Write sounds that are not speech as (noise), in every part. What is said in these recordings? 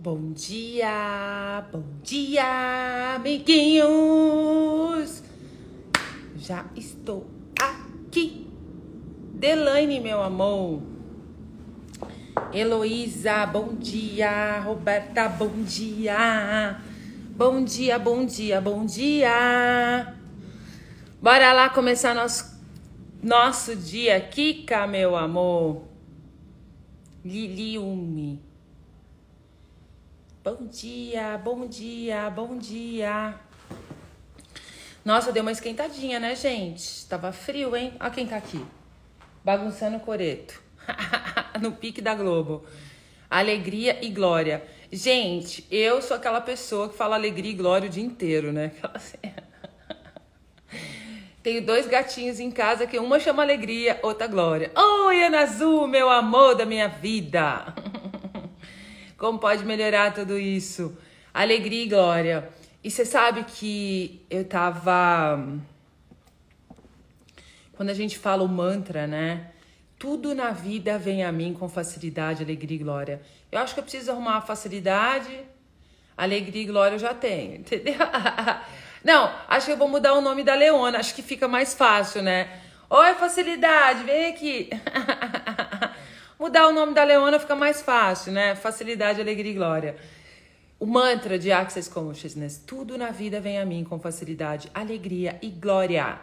Bom dia, bom dia, amiguinhos! Já estou aqui. Delaine, meu amor. Heloísa, bom dia. Roberta, bom dia. Bom dia, bom dia, bom dia. Bora lá começar nosso, nosso dia. Kika, meu amor. Liliume. Bom dia, bom dia, bom dia. Nossa, deu uma esquentadinha, né, gente? Tava frio, hein? Olha quem tá aqui. Bagunçando o coreto. (laughs) no pique da Globo. Alegria e glória. Gente, eu sou aquela pessoa que fala alegria e glória o dia inteiro, né? (laughs) Tenho dois gatinhos em casa que uma chama alegria, outra glória. Oi, Ana Azul, meu amor da minha vida. (laughs) Como pode melhorar tudo isso? Alegria e glória. E você sabe que eu tava. Quando a gente fala o mantra, né? Tudo na vida vem a mim com facilidade, alegria e glória. Eu acho que eu preciso arrumar facilidade, alegria e glória eu já tenho, (laughs) entendeu? Não, acho que eu vou mudar o nome da Leona, acho que fica mais fácil, né? Oi, facilidade, vem aqui. (laughs) Mudar o nome da Leona fica mais fácil, né? Facilidade, alegria e glória. O mantra de Access Consciousness: tudo na vida vem a mim com facilidade, alegria e glória.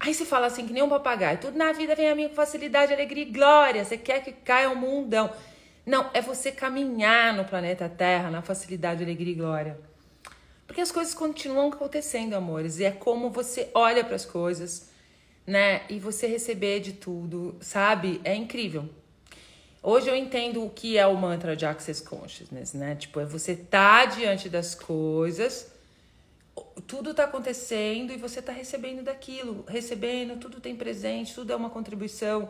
Aí você fala assim, que nem um papagaio: tudo na vida vem a mim com facilidade, alegria e glória. Você quer que caia o um mundão. Não, é você caminhar no planeta Terra na facilidade, alegria e glória. Porque as coisas continuam acontecendo, amores, e é como você olha para as coisas, né? E você receber de tudo, sabe? É incrível. Hoje eu entendo o que é o mantra de Access Consciousness, né? Tipo, é você tá diante das coisas, tudo tá acontecendo e você tá recebendo daquilo, recebendo, tudo tem presente, tudo é uma contribuição.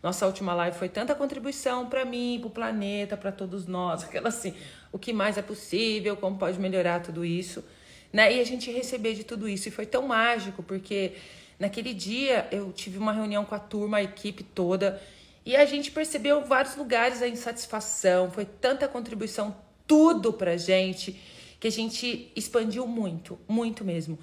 Nossa última live foi tanta contribuição para mim, para o planeta, para todos nós, (laughs) aquela assim, o que mais é possível, como pode melhorar tudo isso, né? E a gente receber de tudo isso e foi tão mágico porque naquele dia eu tive uma reunião com a turma, a equipe toda, e a gente percebeu vários lugares a insatisfação, foi tanta contribuição, tudo pra gente, que a gente expandiu muito, muito mesmo.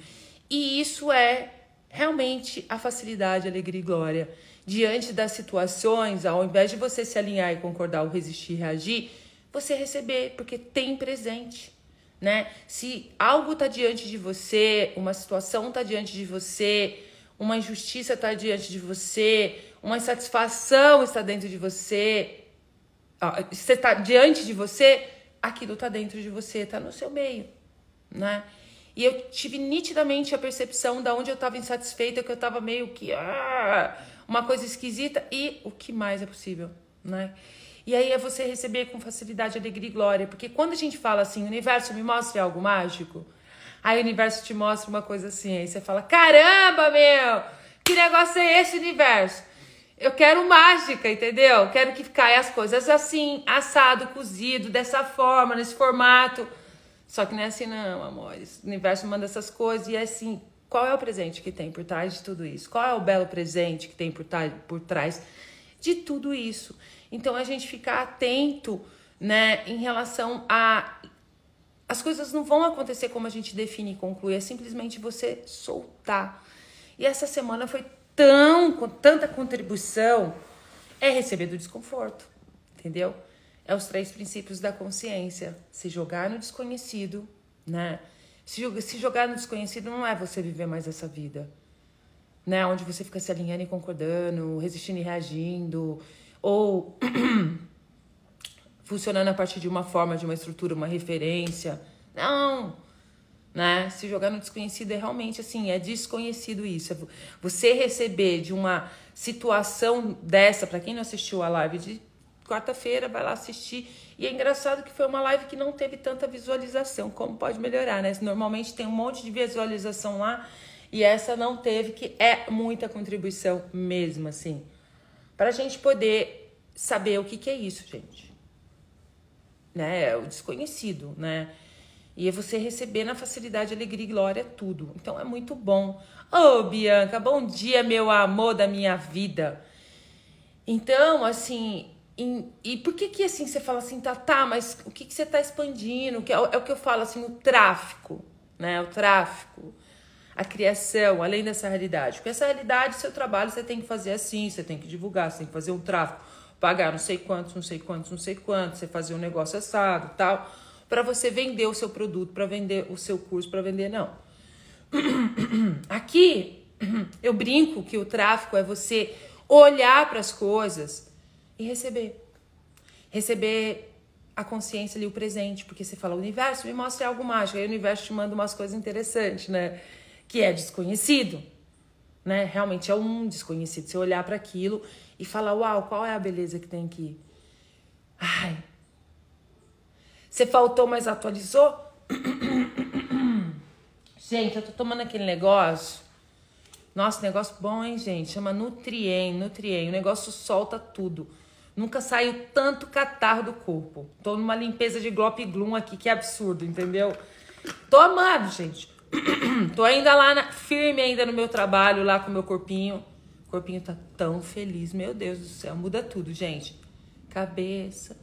E isso é realmente a facilidade, alegria e glória. Diante das situações, ao invés de você se alinhar e concordar ou resistir, reagir, você receber, porque tem presente. Né? Se algo está diante de você, uma situação está diante de você, uma injustiça está diante de você, uma insatisfação está dentro de você, você está diante de você, aquilo está dentro de você, está no seu meio, né? E eu tive nitidamente a percepção da onde eu estava insatisfeita, que eu estava meio que ah, uma coisa esquisita e o que mais é possível, né? E aí é você receber com facilidade alegria e glória, porque quando a gente fala assim, universo me mostre algo mágico, aí o universo te mostra uma coisa assim, aí você fala: "Caramba, meu! Que negócio é esse universo?" Eu quero mágica, entendeu? Quero que caia as coisas assim, assado, cozido, dessa forma, nesse formato. Só que não é assim, não, amores. O universo manda essas coisas e é assim. Qual é o presente que tem por trás de tudo isso? Qual é o belo presente que tem por, por trás de tudo isso? Então a gente ficar atento, né, em relação a. As coisas não vão acontecer como a gente define e conclui, é simplesmente você soltar. E essa semana foi tão, com tanta contribuição, é receber do desconforto, entendeu? É os três princípios da consciência. Se jogar no desconhecido, né? Se, se jogar no desconhecido não é você viver mais essa vida, né? Onde você fica se alinhando e concordando, resistindo e reagindo, ou (clears throat) funcionando a partir de uma forma, de uma estrutura, uma referência. Não! Né? Se jogar no desconhecido é realmente assim, é desconhecido isso. É você receber de uma situação dessa, para quem não assistiu a live de quarta-feira, vai lá assistir. E é engraçado que foi uma live que não teve tanta visualização. Como pode melhorar, né? Normalmente tem um monte de visualização lá e essa não teve, que é muita contribuição mesmo, assim. Para a gente poder saber o que, que é isso, gente. Né? É o desconhecido, né? E é você receber na facilidade, alegria e glória tudo. Então é muito bom. Ô, oh, Bianca, bom dia, meu amor da minha vida. Então, assim, em, e por que que assim você fala assim, tá, tá, mas o que que você tá expandindo? Que é, é o que eu falo assim, o tráfico, né? O tráfico, a criação, além dessa realidade. Porque essa realidade, seu trabalho, você tem que fazer assim, você tem que divulgar, você tem que fazer um tráfico, pagar não sei quantos, não sei quantos, não sei quantos, você fazer um negócio assado, tal, para você vender o seu produto, para vender o seu curso, para vender não. (clears throat) Aqui (clears throat) eu brinco que o tráfico é você olhar para as coisas e receber. Receber a consciência ali, o presente, porque você fala, o universo me mostra algo mágico, aí o universo te manda umas coisas interessantes, né? Que é desconhecido, né? Realmente é um desconhecido. Você olhar para aquilo e falar, uau, qual é a beleza que tem aqui? Ai. Você faltou, mas atualizou? gente, eu tô tomando aquele negócio. Nossa, negócio bom, hein, gente? Chama Nutrien, Nutrien. O negócio solta tudo. Nunca saiu tanto catarro do corpo. Tô numa limpeza de Glop Glum aqui, que é absurdo, entendeu? Tô amado, gente. (clears throat) Tô ainda lá, na, firme ainda no meu trabalho, lá com o meu corpinho. O corpinho tá tão feliz, meu Deus do céu. Muda tudo, gente. Cabeça.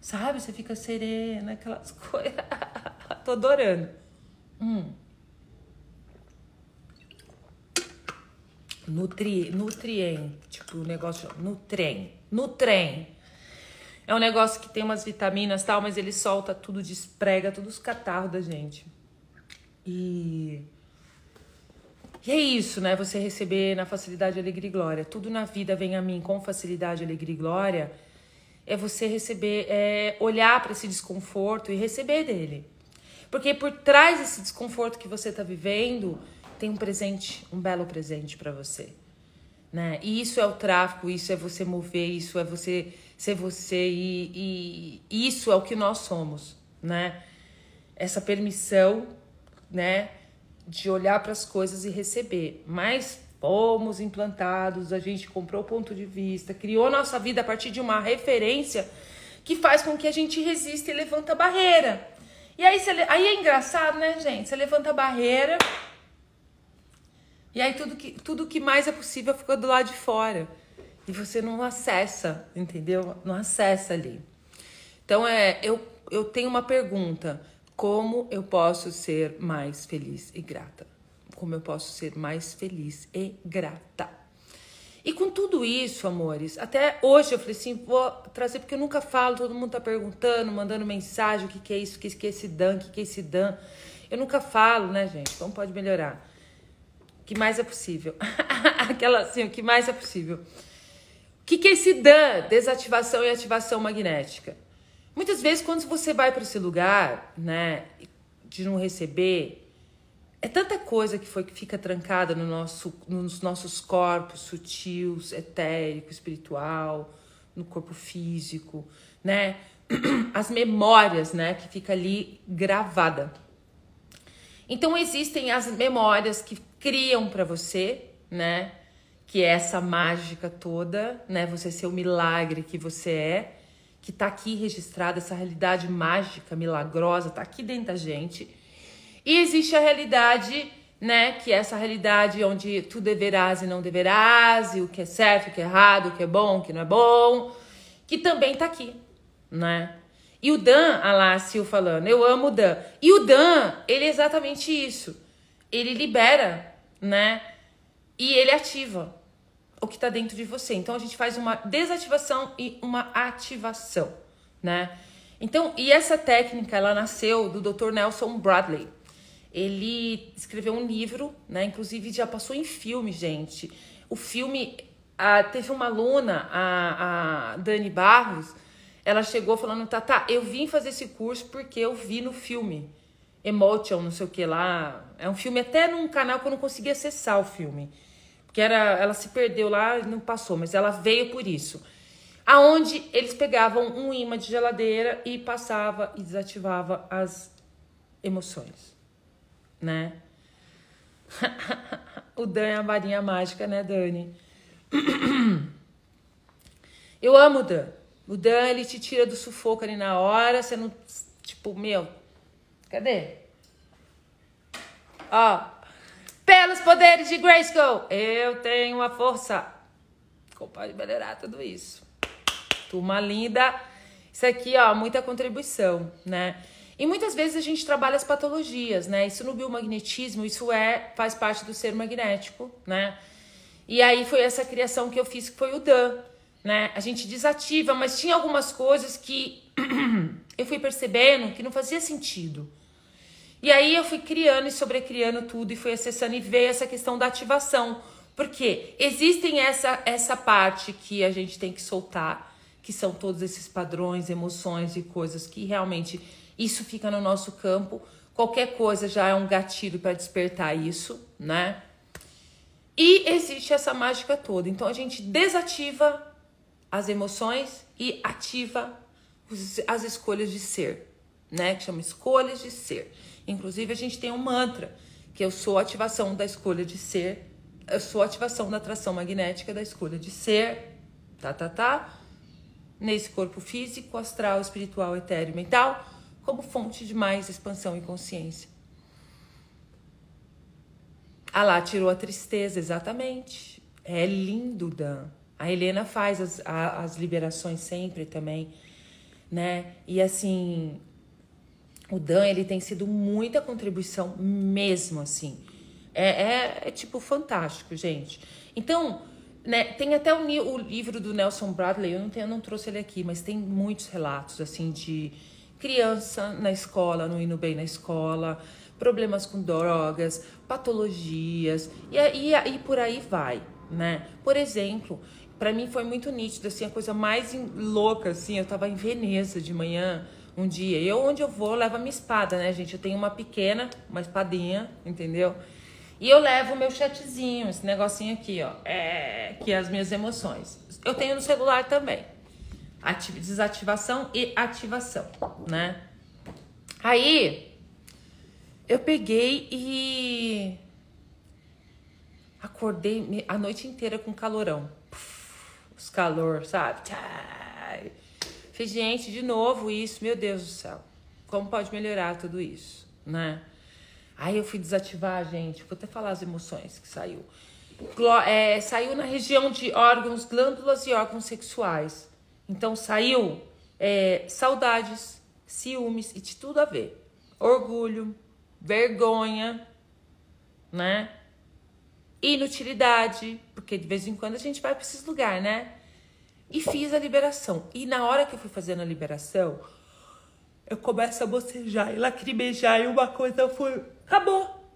Sabe? Você fica serena, aquelas (laughs) coisas. Tô adorando. Hum. Nutri, nutrien, tipo, o negócio nutrem, nutrem. É um negócio que tem umas vitaminas tal, mas ele solta tudo, desprega todos os catarros da gente. E e é isso, né? Você receber na facilidade, alegria e glória. Tudo na vida vem a mim com facilidade, alegria e glória. É você receber, é olhar para esse desconforto e receber dele. Porque por trás desse desconforto que você está vivendo, tem um presente, um belo presente para você. Né? E isso é o tráfico, isso é você mover, isso é você ser você e, e isso é o que nós somos, né? Essa permissão, né, de olhar para as coisas e receber. Mas fomos implantados, a gente comprou ponto de vista, criou nossa vida a partir de uma referência que faz com que a gente resista e levanta a barreira. E aí, você, aí é engraçado, né, gente? Você levanta a barreira e aí tudo que, tudo que mais é possível fica do lado de fora. E você não acessa, entendeu? Não acessa ali. Então é, eu, eu tenho uma pergunta. Como eu posso ser mais feliz e grata? Como eu posso ser mais feliz e grata? E com tudo isso, amores, até hoje eu falei assim, vou trazer, porque eu nunca falo, todo mundo tá perguntando, mandando mensagem, o que, que é isso, o que, que é esse Dan, o que, que é esse Dan. Eu nunca falo, né, gente? Então pode melhorar que mais é possível. (laughs) Aquela assim, o que mais é possível. O que, que é esse DAN? Desativação e ativação magnética. Muitas vezes, quando você vai para esse lugar, né, de não receber, é tanta coisa que foi que fica trancada no nosso, nos nossos corpos sutis, etérico, espiritual, no corpo físico, né? (clears throat) As memórias, né, que fica ali gravada. Então existem as memórias que criam para você, né? Que é essa mágica toda, né? Você ser o milagre que você é, que tá aqui registrada, essa realidade mágica, milagrosa, tá aqui dentro da gente. E existe a realidade, né? Que é essa realidade onde tu deverás e não deverás, e o que é certo, o que é errado, o que é bom, o que não é bom, que também tá aqui, né? E o Dan, a Lácio falando, eu amo o Dan. E o Dan, ele é exatamente isso. Ele libera né? E ele ativa o que está dentro de você. Então a gente faz uma desativação e uma ativação, né? Então, e essa técnica ela nasceu do Dr. Nelson Bradley. Ele escreveu um livro, né? Inclusive já passou em filme, gente. O filme a, teve uma aluna, a, a Dani Barros, ela chegou falando, tá, eu vim fazer esse curso porque eu vi no filme. Emotion, não sei o que lá. É um filme até num canal que eu não consegui acessar o filme. Porque era, ela se perdeu lá e não passou, mas ela veio por isso. Aonde eles pegavam um imã de geladeira e passava e desativava as emoções, né? (laughs) o Dan é a varinha mágica, né, Dani? (clears throat) Eu amo o Dan. O Dan, ele te tira do sufoco ali na hora, você não, tipo, meu, Cadê? Ó. Pelos poderes de Grayskull, eu tenho a força. Como pode melhorar tudo isso? Turma linda. Isso aqui, ó, muita contribuição, né? E muitas vezes a gente trabalha as patologias, né? Isso no biomagnetismo, isso é faz parte do ser magnético, né? E aí foi essa criação que eu fiz que foi o Dan, né? A gente desativa, mas tinha algumas coisas que (clears throat) eu fui percebendo que não fazia sentido. E aí eu fui criando e sobrecriando tudo e fui acessando e veio essa questão da ativação. Porque existem essa essa parte que a gente tem que soltar, que são todos esses padrões, emoções e coisas que realmente isso fica no nosso campo. Qualquer coisa já é um gatilho para despertar isso, né? E existe essa mágica toda. Então a gente desativa as emoções e ativa as escolhas de ser, né? Que chama escolhas de ser. Inclusive a gente tem um mantra que eu sou a ativação da escolha de ser, eu sou a ativação da atração magnética da escolha de ser, tá, tá, tá, nesse corpo físico, astral, espiritual, etéreo, mental como fonte de mais expansão e consciência. Ah lá, tirou a tristeza, exatamente. É lindo, Dan. A Helena faz as, a, as liberações sempre também, né? E assim, o Dan, ele tem sido muita contribuição mesmo, assim. É, é, é tipo fantástico, gente. Então, né, tem até o, o, livro do Nelson Bradley, eu não, tenho, eu não trouxe ele aqui, mas tem muitos relatos, assim, de criança na escola, não indo bem na escola, problemas com drogas, patologias e, e, e por aí vai, né? Por exemplo, para mim foi muito nítido, assim, a coisa mais louca, assim, eu tava em Veneza de manhã um dia, eu onde eu vou, levo a minha espada, né, gente? Eu tenho uma pequena, uma espadinha, entendeu? E eu levo o meu chatzinho, esse negocinho aqui, ó, é, que é as minhas emoções. Eu tenho no celular também desativação e ativação, né? Aí eu peguei e acordei a noite inteira com calorão. os calor, sabe? Fiz, gente, de novo isso, meu Deus do céu. Como pode melhorar tudo isso, né? Aí eu fui desativar, gente. Vou até falar as emoções que saiu. É, saiu na região de órgãos, glândulas e órgãos sexuais. Então saiu é, saudades, ciúmes e de tudo a ver. Orgulho, vergonha, né? Inutilidade, porque de vez em quando a gente vai para esses lugares, né? E fiz a liberação. E na hora que eu fui fazendo a liberação, eu começo a bocejar e lacrimejar e uma coisa foi. Acabou!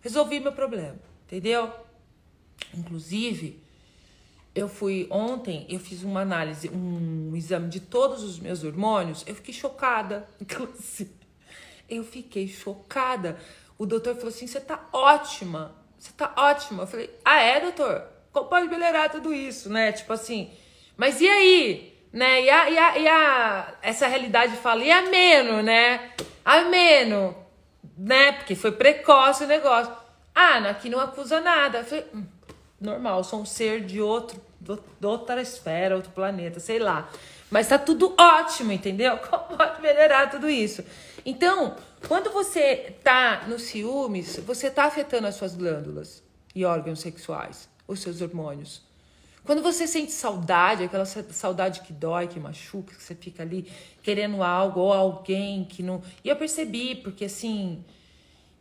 Resolvi meu problema, entendeu? Inclusive, eu fui ontem, eu fiz uma análise, um exame de todos os meus hormônios, eu fiquei chocada. Inclusive, (laughs) eu fiquei chocada. O doutor falou assim: você tá ótima, você tá ótima. Eu falei: ah, é, doutor? Como pode melhorar tudo isso, né? Tipo assim, mas e aí? Né? E, a, e, a, e a, essa realidade fala, e ameno, né? Ameno, né? Porque foi precoce o negócio. Ah, aqui não acusa nada. Eu falei, hum normal, sou um ser de outro, de outra esfera, outro planeta, sei lá. Mas tá tudo ótimo, entendeu? (laughs) Como pode melhorar tudo isso? Então, quando você tá no ciúmes, você tá afetando as suas glândulas e órgãos sexuais, os seus hormônios. Quando você sente saudade, aquela saudade que dói, que machuca, que você fica ali querendo algo ou alguém que não. E eu percebi, porque assim.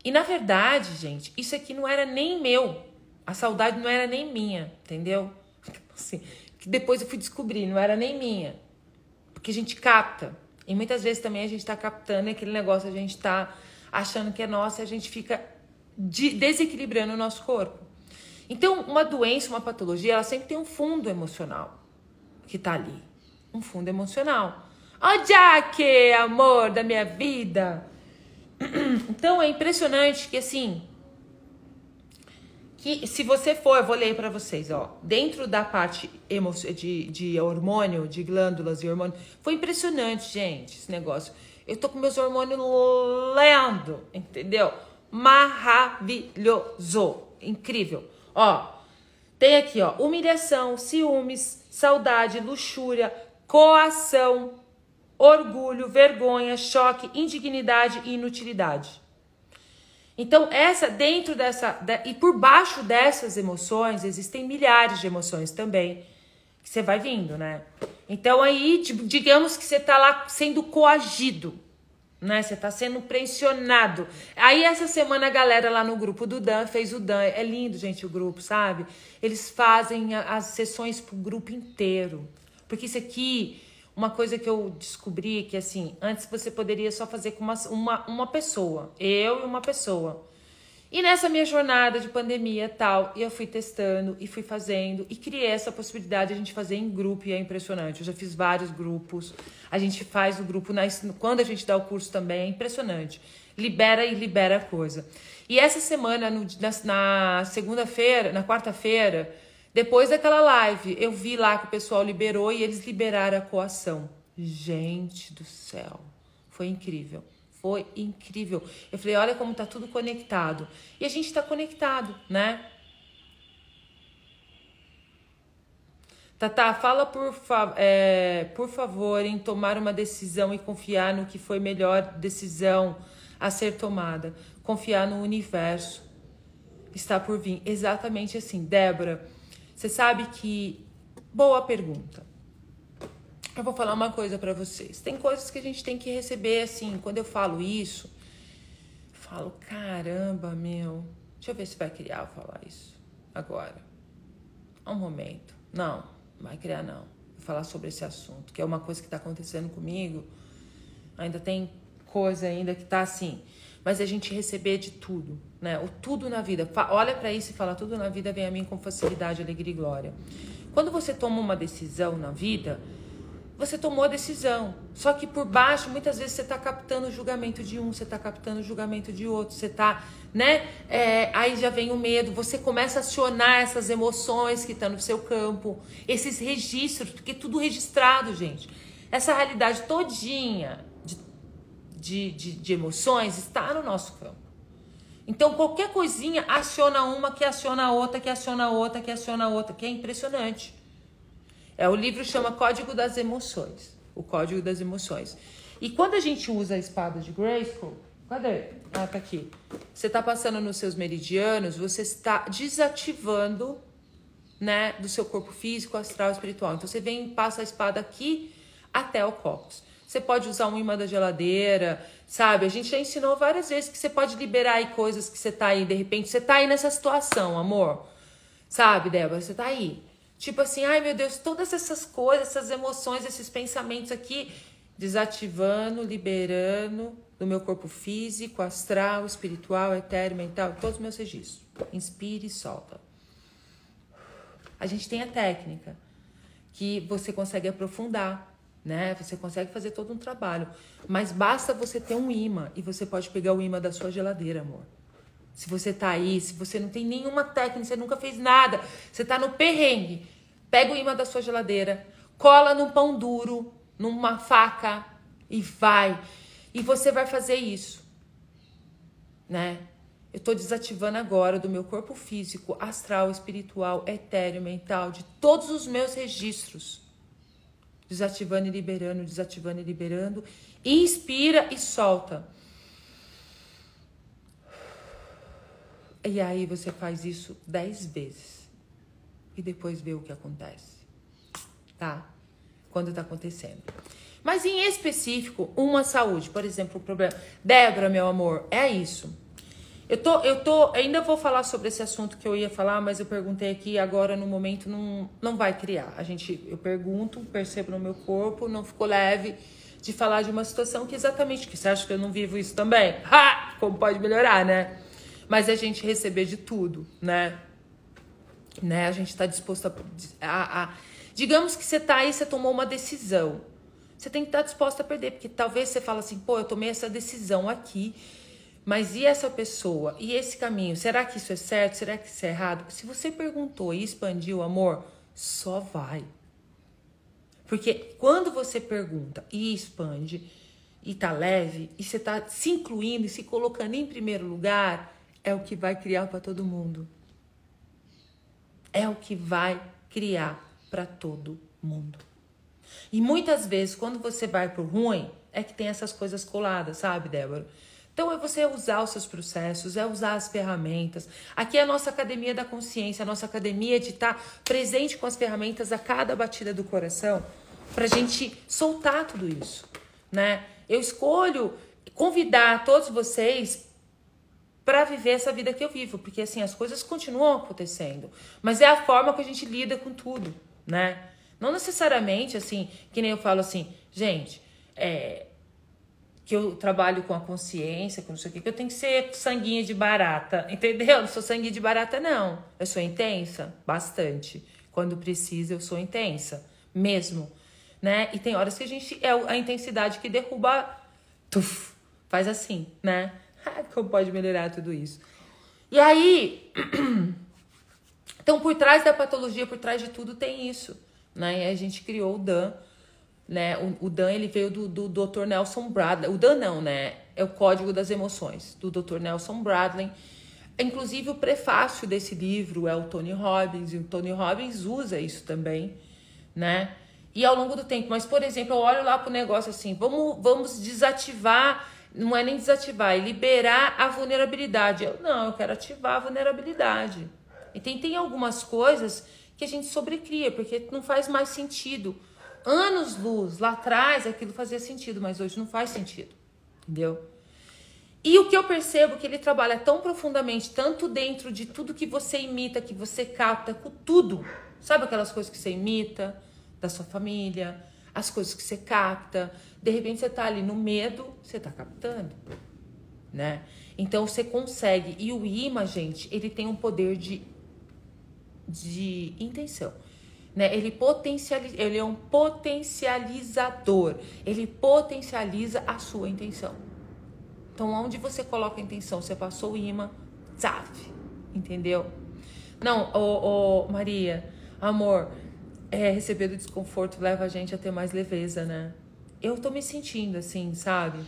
E na verdade, gente, isso aqui não era nem meu. A saudade não era nem minha, entendeu? Assim, que depois eu fui descobrir, não era nem minha. Porque a gente capta. E muitas vezes também a gente tá captando aquele negócio, a gente tá achando que é nosso e a gente fica de, desequilibrando o nosso corpo. Então, uma doença, uma patologia, ela sempre tem um fundo emocional que tá ali. Um fundo emocional. Ó, oh, Jack, amor da minha vida. (clears throat) Então, é impressionante que, assim, que se você for, eu vou ler para vocês, ó, dentro da parte de, de hormônio, de glândulas e hormônio, foi impressionante, gente, esse negócio. Eu tô com meus hormônios lendo, entendeu? Maravilhoso, incrível. Ó, tem aqui, ó, humilhação, ciúmes, saudade, luxúria, coação, orgulho, vergonha, choque, indignidade e inutilidade. Então, essa dentro dessa e por baixo dessas emoções existem milhares de emoções também, Você vai vindo, né? Então aí, digamos que você tá lá sendo coagido, né? Você tá sendo pressionado. Aí essa semana a galera lá no grupo do Dan fez o Dan. É lindo, gente, o grupo, sabe? Eles fazem as sessões pro grupo inteiro. Porque isso aqui, uma coisa que eu descobri que assim, antes você poderia só fazer com uma, uma, uma pessoa, eu e uma pessoa. E nessa minha jornada de pandemia tal, eu fui testando e fui fazendo e criei essa possibilidade de a gente fazer em grupo e é impressionante. Eu já fiz vários grupos. A gente faz o grupo na, quando a gente dá o curso também, é impressionante. Libera e libera a coisa. E essa semana, no, na, na segunda-feira, na quarta-feira, depois daquela live, eu vi lá que o pessoal liberou e eles liberaram a coação. Gente do céu, foi incrível. Foi incrível. Eu falei, olha como tá tudo conectado. E a gente está conectado, né? Tata, fala por, fa é, por favor em tomar uma decisão e confiar no que foi melhor decisão a ser tomada. Confiar no universo. Está por vir. Exatamente assim. Débora, você sabe que. Boa pergunta. Eu vou falar uma coisa para vocês. Tem coisas que a gente tem que receber assim. Quando eu falo isso, eu falo: caramba, meu. Deixa eu ver se vai criar vou falar isso agora. Um momento. Não, vai criar não. Vou falar sobre esse assunto, que é uma coisa que está acontecendo comigo. Ainda tem coisa ainda que tá assim. Mas a gente receber de tudo, né? O tudo na vida. Olha para isso e fala: tudo na vida vem a mim com facilidade, alegria e glória. Quando você toma uma decisão na vida, você tomou a decisão. Só que por baixo, muitas vezes, você está captando o julgamento de um, você está captando o julgamento de outro, você está, né? É, aí já vem o medo, você começa a acionar essas emoções que estão no seu campo, esses registros, porque tudo registrado, gente. Essa realidade todinha de, de, de, emoções está no nosso campo. Então, qualquer coisinha aciona uma, que aciona outra, que aciona outra, que aciona outra, que é impressionante. É, o livro chama Código das Emoções. O Código das Emoções. E quando a gente usa a espada de Grayskull, cadê? Ah, tá aqui. Você está passando nos seus meridianos, você está desativando, né, do seu corpo físico, astral, espiritual. Então você vem, passa a espada aqui até o cóccix. Você pode usar um imã da geladeira, sabe? A gente já ensinou várias vezes que você pode liberar aí coisas que você tá aí, de repente, você tá aí nessa situação, amor. Sabe, Débora? Você tá aí. Tipo assim, ai meu Deus, todas essas coisas, essas emoções, esses pensamentos aqui, desativando, liberando do meu corpo físico, astral, espiritual, etéreo, mental, todos os meus registros. Inspire e solta. A gente tem a técnica que você consegue aprofundar, né? Você consegue fazer todo um trabalho, mas basta você ter um imã e você pode pegar o imã da sua geladeira, amor. Se você tá aí, se você não tem nenhuma técnica, você nunca fez nada, você tá no perrengue, pega o imã da sua geladeira, cola num pão duro, numa faca e vai. E você vai fazer isso, né? Eu tô desativando agora do meu corpo físico, astral, espiritual, etéreo, mental, de todos os meus registros. Desativando e liberando, desativando e liberando. Inspira e solta. E aí você faz isso dez vezes. E depois vê o que acontece. Tá? Quando tá acontecendo. Mas em específico, uma saúde, por exemplo, o problema. Débora, meu amor, é isso. Eu tô, eu tô, ainda vou falar sobre esse assunto que eu ia falar, mas eu perguntei aqui agora no momento não, não vai criar. A gente, eu pergunto, percebo no meu corpo, não ficou leve de falar de uma situação que exatamente que você acha que eu não vivo isso também? Ha! Como pode melhorar, né? mas a gente receber de tudo, né? né? A gente está disposto a, a, a, Digamos que você tá aí, você tomou uma decisão. Você tem que estar tá disposto a perder, porque talvez você fale assim, pô, eu tomei essa decisão aqui, mas e essa pessoa? E esse caminho? Será que isso é certo? Será que isso é errado? Se você perguntou e expandiu o amor, só vai. Porque quando você pergunta e expande, e tá leve, e você tá se incluindo e se colocando em primeiro lugar, é o que vai criar para todo mundo. É o que vai criar para todo mundo. E muitas vezes, quando você vai pro ruim, é que tem essas coisas coladas, sabe, Débora? Então é você usar os seus processos, é usar as ferramentas. Aqui é a nossa academia da consciência, a nossa academia de estar presente com as ferramentas a cada batida do coração, para a gente soltar tudo isso, né? Eu escolho convidar todos vocês para viver essa vida que eu vivo, porque assim as coisas continuam acontecendo, mas é a forma que a gente lida com tudo, né? Não necessariamente assim, que nem eu falo assim, gente, é, que eu trabalho com a consciência, com não sei o que, que eu tenho que ser sanguinha de barata, (laughs) entendeu? Eu não sou sanguinha de barata, não. Eu sou intensa, bastante. Quando precisa, eu sou intensa, mesmo, né? E tem horas que a gente é a intensidade que derruba, tuf, faz assim, né? (laughs) Como pode melhorar tudo isso? E aí, (clears throat) então por trás da patologia, por trás de tudo tem isso, né? E a gente criou o Dan né? O, o Dan ele veio do, do Dr. Nelson Bradley. O Dan não, né? É o Código das Emoções, do Dr. Nelson Bradley. Inclusive, o prefácio desse livro é o Tony Robbins, e o Tony Robbins usa isso também, né? E ao longo do tempo, mas por exemplo, eu olho lá pro negócio assim, vamos, vamos desativar, não é nem desativar, é liberar a vulnerabilidade. Eu não, eu quero ativar a vulnerabilidade. E tem, tem algumas coisas que a gente sobrecria, porque não faz mais sentido anos luz lá atrás aquilo fazia sentido, mas hoje não faz sentido. Entendeu? E o que eu percebo é que ele trabalha tão profundamente, tanto dentro de tudo que você imita, que você capta, com tudo. Sabe aquelas coisas que você imita da sua família, as coisas que você capta. De repente você tá ali no medo, você tá captando, né? Então você consegue. E o imã, gente, ele tem um poder de, de intenção. Né? Ele, potencializa, ele é um potencializador, ele potencializa a sua intenção. Então, onde você coloca a intenção, você passou o imã, zaf, entendeu? Não, ô, Maria, amor, é, receber do desconforto leva a gente a ter mais leveza, né? Eu tô me sentindo assim, sabe?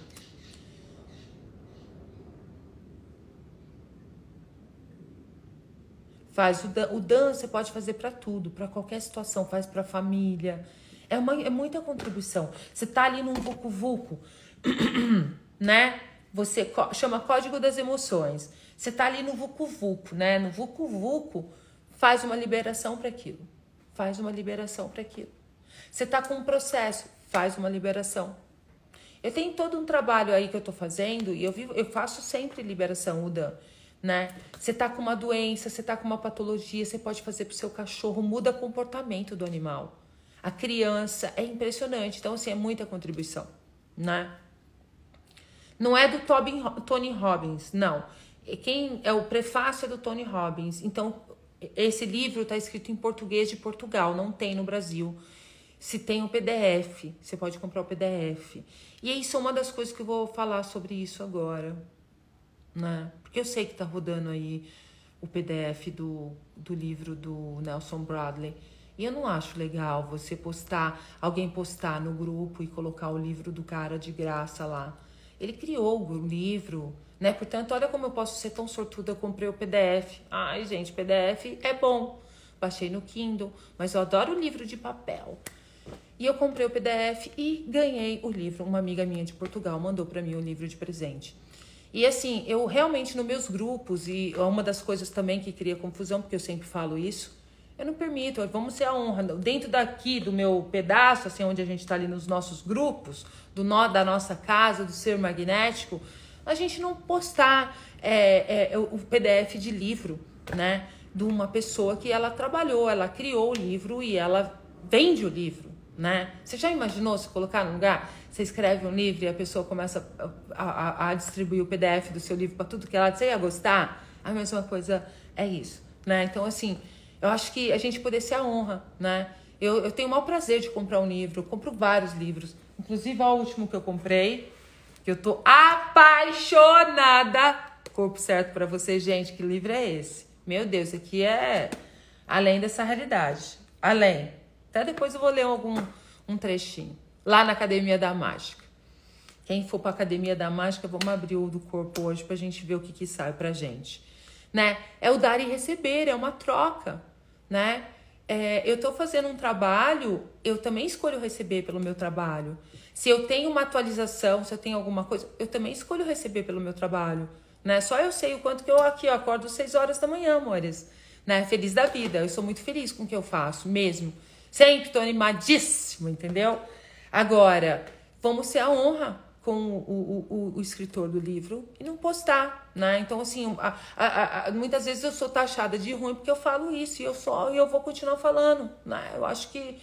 Faz o, dan o dan você pode fazer para tudo, para qualquer situação, faz para família. É, uma, é muita contribuição. Você tá ali num vucu vucu, (clears throat) né? Você chama código das emoções. Você tá ali no vucu vucu, né? No vucu vucu, faz uma liberação para aquilo. Faz uma liberação para aquilo. Você tá com um processo, faz uma liberação. Eu tenho todo um trabalho aí que eu tô fazendo e eu vivo, eu faço sempre liberação, Udan né? Você tá com uma doença, você tá com uma patologia, você pode fazer pro seu cachorro, muda o comportamento do animal. A criança é impressionante, então assim é muita contribuição, né? Não é do Tony Robbins, não. Quem é o prefácio é do Tony Robbins. Então esse livro está escrito em português de Portugal, não tem no Brasil. Se tem o PDF, você pode comprar o PDF. E isso é uma das coisas que eu vou falar sobre isso agora, né? Porque eu sei que tá rodando aí o PDF do, do livro do Nelson Bradley. E eu não acho legal você postar, alguém postar no grupo e colocar o livro do cara de graça lá. Ele criou o livro, né? Portanto, olha como eu posso ser tão sortuda, eu comprei o PDF. Ai, gente, PDF é bom. Baixei no Kindle, mas eu adoro o livro de papel. E eu comprei o PDF e ganhei o livro. Uma amiga minha de Portugal mandou para mim o livro de presente. E assim, eu realmente nos meus grupos, e é uma das coisas também que cria confusão, porque eu sempre falo isso, eu não permito, vamos ser a honra. Dentro daqui, do meu pedaço, assim, onde a gente está ali nos nossos grupos, do nó da nossa casa, do ser magnético, a gente não postar é, é, o PDF de livro, né? De uma pessoa que ela trabalhou, ela criou o livro e ela vende o livro, né? Você já imaginou se colocar num lugar? Você escreve um livro e a pessoa começa a, a, a distribuir o PDF do seu livro para tudo que ela você ia gostar? A mesma coisa é isso, né? Então, assim, eu acho que a gente poder ser a honra, né? Eu, eu tenho o maior prazer de comprar um livro, eu compro vários livros, inclusive o último que eu comprei, que eu tô apaixonada. Corpo certo para você, gente, que livro é esse? Meu Deus, aqui é além dessa realidade. Além. Até depois eu vou ler algum um trechinho lá na Academia da Mágica. Quem for para a Academia da Mágica, vamos abrir o do corpo hoje para a gente ver o que, que sai para gente. Né? É o dar e receber, é uma troca, né? É, eu estou fazendo um trabalho, eu também escolho receber pelo meu trabalho. Se eu tenho uma atualização, se eu tenho alguma coisa, eu também escolho receber pelo meu trabalho, né? Só eu sei o quanto que eu aqui eu acordo 6 horas da manhã, amores, né? Feliz da vida. Eu sou muito feliz com o que eu faço, mesmo. Sempre tô animadíssima, entendeu? Agora, vamos ser a honra com o, o, o, escritor do livro e não postar, né? Então, assim, a, a, a, muitas vezes eu sou taxada de ruim porque eu falo isso e eu só e eu vou continuar falando, né? Eu acho que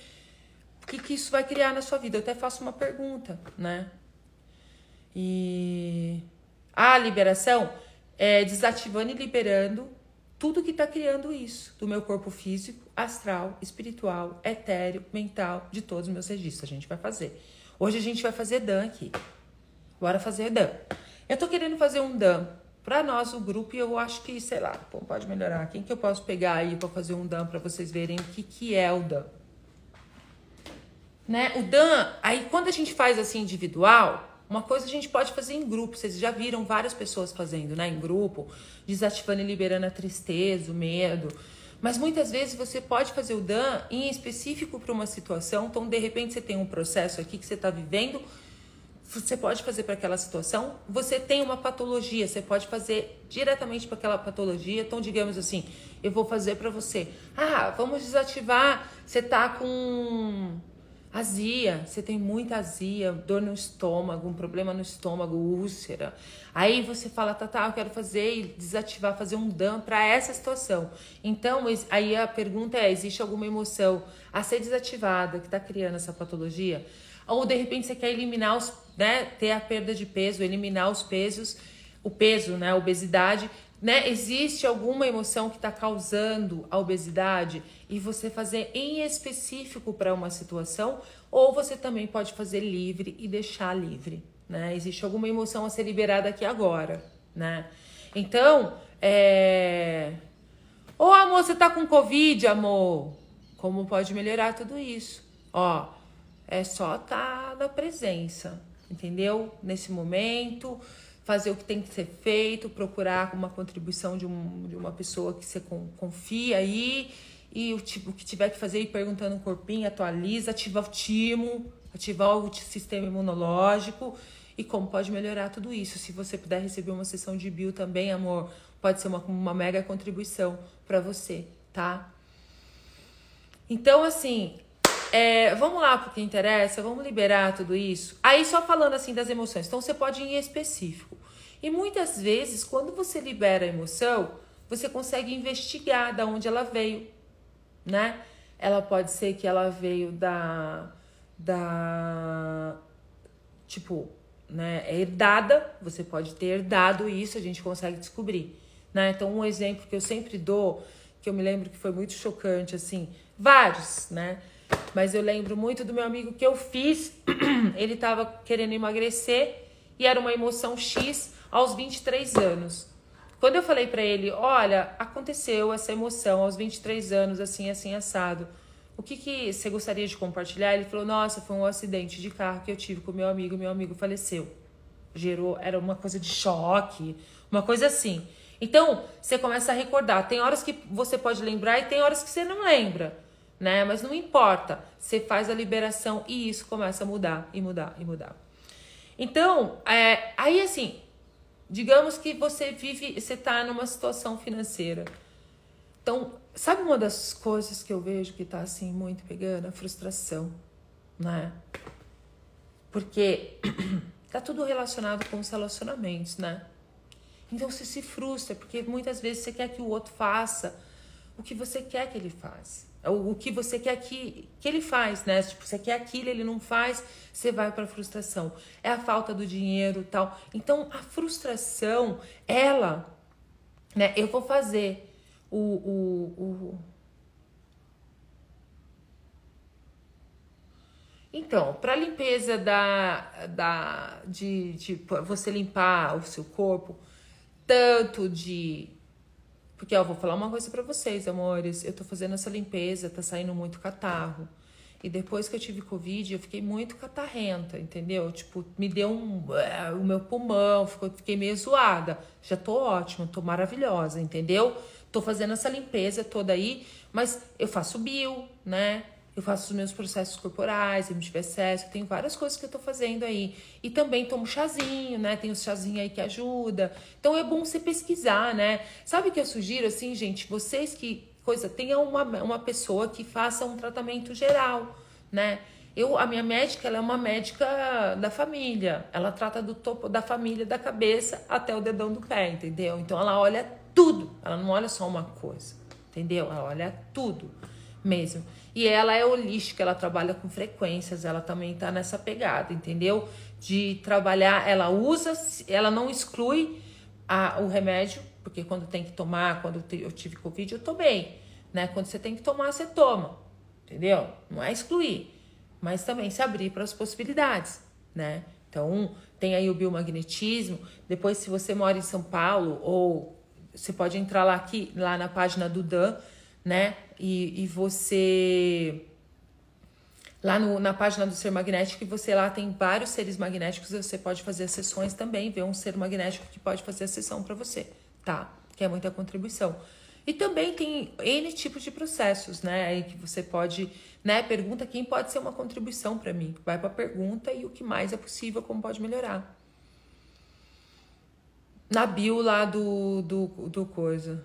o que, que isso vai criar na sua vida? Eu até faço uma pergunta, né? E a liberação é desativando e liberando tudo que está criando isso do meu corpo físico, astral, espiritual, etéreo, mental, de todos os meus registros. A gente vai fazer. Hoje a gente vai fazer Dan aqui. Bora fazer Dan. Eu tô querendo fazer um Dan para nós, o grupo, e eu acho que, sei lá, pode melhorar. Quem que eu posso pegar aí para fazer um Dan para vocês verem o que, que é o Dan? Né? O Dan, aí quando a gente faz assim individual, uma coisa a gente pode fazer em grupo. Vocês já viram várias pessoas fazendo, né? Em grupo, desativando e liberando a tristeza, o medo. Mas muitas vezes você pode fazer o Dan em específico para uma situação. Então, de repente, você tem um processo aqui que você está vivendo você pode fazer para aquela situação. Você tem uma patologia, você pode fazer diretamente para aquela patologia. Então, digamos assim, eu vou fazer para você. Ah, vamos desativar. Você tá com azia, você tem muita azia, dor no estômago, um problema no estômago, úlcera. Aí você fala, tá, tá, eu quero fazer e desativar, fazer um DAM para essa situação. Então, aí a pergunta é: existe alguma emoção a ser desativada que está criando essa patologia? Ou de repente você quer eliminar os, né, ter a perda de peso, eliminar os pesos, o peso, né, a obesidade, né? Existe alguma emoção que está causando a obesidade e você fazer em específico para uma situação, ou você também pode fazer livre e deixar livre, né? Existe alguma emoção a ser liberada aqui agora, né? Então, é... Ô, amor, você tá com Covid, amor? Como pode melhorar tudo isso? Ó, é só tá na presença, entendeu? Nesse momento, fazer o que tem que ser feito, procurar uma contribuição de, um, de uma pessoa que você confia aí. E o, tipo, que tiver que fazer, ir perguntando o corpinho, atualiza, ativa o timo, ativar o sistema imunológico e como pode melhorar tudo isso. Se você puder receber uma sessão de bio também, amor, pode ser uma, uma mega contribuição para você, tá? Então, assim, é, vamos lá porque interessa, vamos liberar tudo isso. Aí só falando assim das emoções. Então você pode ir em específico. E muitas vezes, quando você libera a emoção, você consegue investigar da onde ela veio, né? Ela pode ser que ela veio da da tipo, né, é herdada, você pode ter herdado isso, a gente consegue descobrir, né? Então um exemplo que eu sempre dou, que eu me lembro que foi muito chocante assim, vários, né? Mas eu lembro muito do meu amigo que eu fiz. (clears throat) Ele estava querendo emagrecer e era uma emoção X aos 23 anos. Quando eu falei para ele, olha, aconteceu essa emoção aos 23 anos, assim, assim, assado. O que, que você gostaria de compartilhar? Ele falou, nossa, foi um acidente de carro que eu tive com meu amigo, meu amigo faleceu. Gerou, era uma coisa de choque, uma coisa assim. Então, você começa a recordar. Tem horas que você pode lembrar e tem horas que você não lembra né? Mas não importa, você faz a liberação e isso começa a mudar e mudar e mudar. Então, é, aí assim, digamos que você vive, você tá numa situação financeira. Então, sabe uma das coisas que eu vejo que tá assim muito pegando? A frustração, né? Porque (clears throat) tá tudo relacionado com os relacionamentos, né? Então você se frustra, porque muitas vezes você quer que o outro faça o que você quer que ele faça o, que você quer que, que ele faz, né? Tipo, você quer aquilo, ele não faz, você vai para frustração. É a falta do dinheiro, tal. Então, a frustração, ela, né? Eu vou fazer o, o, o Então, para limpeza da, da de, de você limpar o seu corpo, tanto de porque, ó, vou falar uma coisa para vocês, amores. Eu tô fazendo essa limpeza, tá saindo muito catarro. E depois que eu tive Covid, eu fiquei muito catarrenta, entendeu? Tipo, me deu um. Uh, o meu pulmão, ficou, fiquei meio zoada. Já tô ótima, tô maravilhosa, entendeu? Tô fazendo essa limpeza toda aí, mas eu faço bio, né? Eu faço os meus processos corporais, MTVSS, eu tenho várias coisas que eu tô fazendo aí. E também tomo chazinho, né? Tem os chazinhos aí que ajuda. Então é bom você pesquisar, né? Sabe o que eu sugiro, assim, gente? Vocês que coisa, tenha uma, uma pessoa que faça um tratamento geral, né? Eu, a minha médica, ela é uma médica da família. Ela trata do topo da família, da cabeça até o dedão do pé, entendeu? Então ela olha tudo. Ela não olha só uma coisa, entendeu? Ela olha tudo mesmo. E ela é holística, ela trabalha com frequências, ela também tá nessa pegada, entendeu? De trabalhar, ela usa, ela não exclui a, o remédio, porque quando tem que tomar, quando eu tive Covid, eu tomei, né? Quando você tem que tomar, você toma, entendeu? Não é excluir mas também se abrir para as possibilidades, né? Então, tem aí o biomagnetismo. Depois, se você mora em São Paulo, ou você pode entrar lá aqui, lá na página do Dan, né? E, e você. Lá no, na página do ser magnético, você lá tem vários seres magnéticos, você pode fazer as sessões também, ver um ser magnético que pode fazer a sessão para você, tá? Que é muita contribuição. E também tem N tipos de processos, né? Aí que você pode, né? Pergunta quem pode ser uma contribuição para mim. Vai para pergunta e o que mais é possível, como pode melhorar. Na bio lá do, do, do coisa.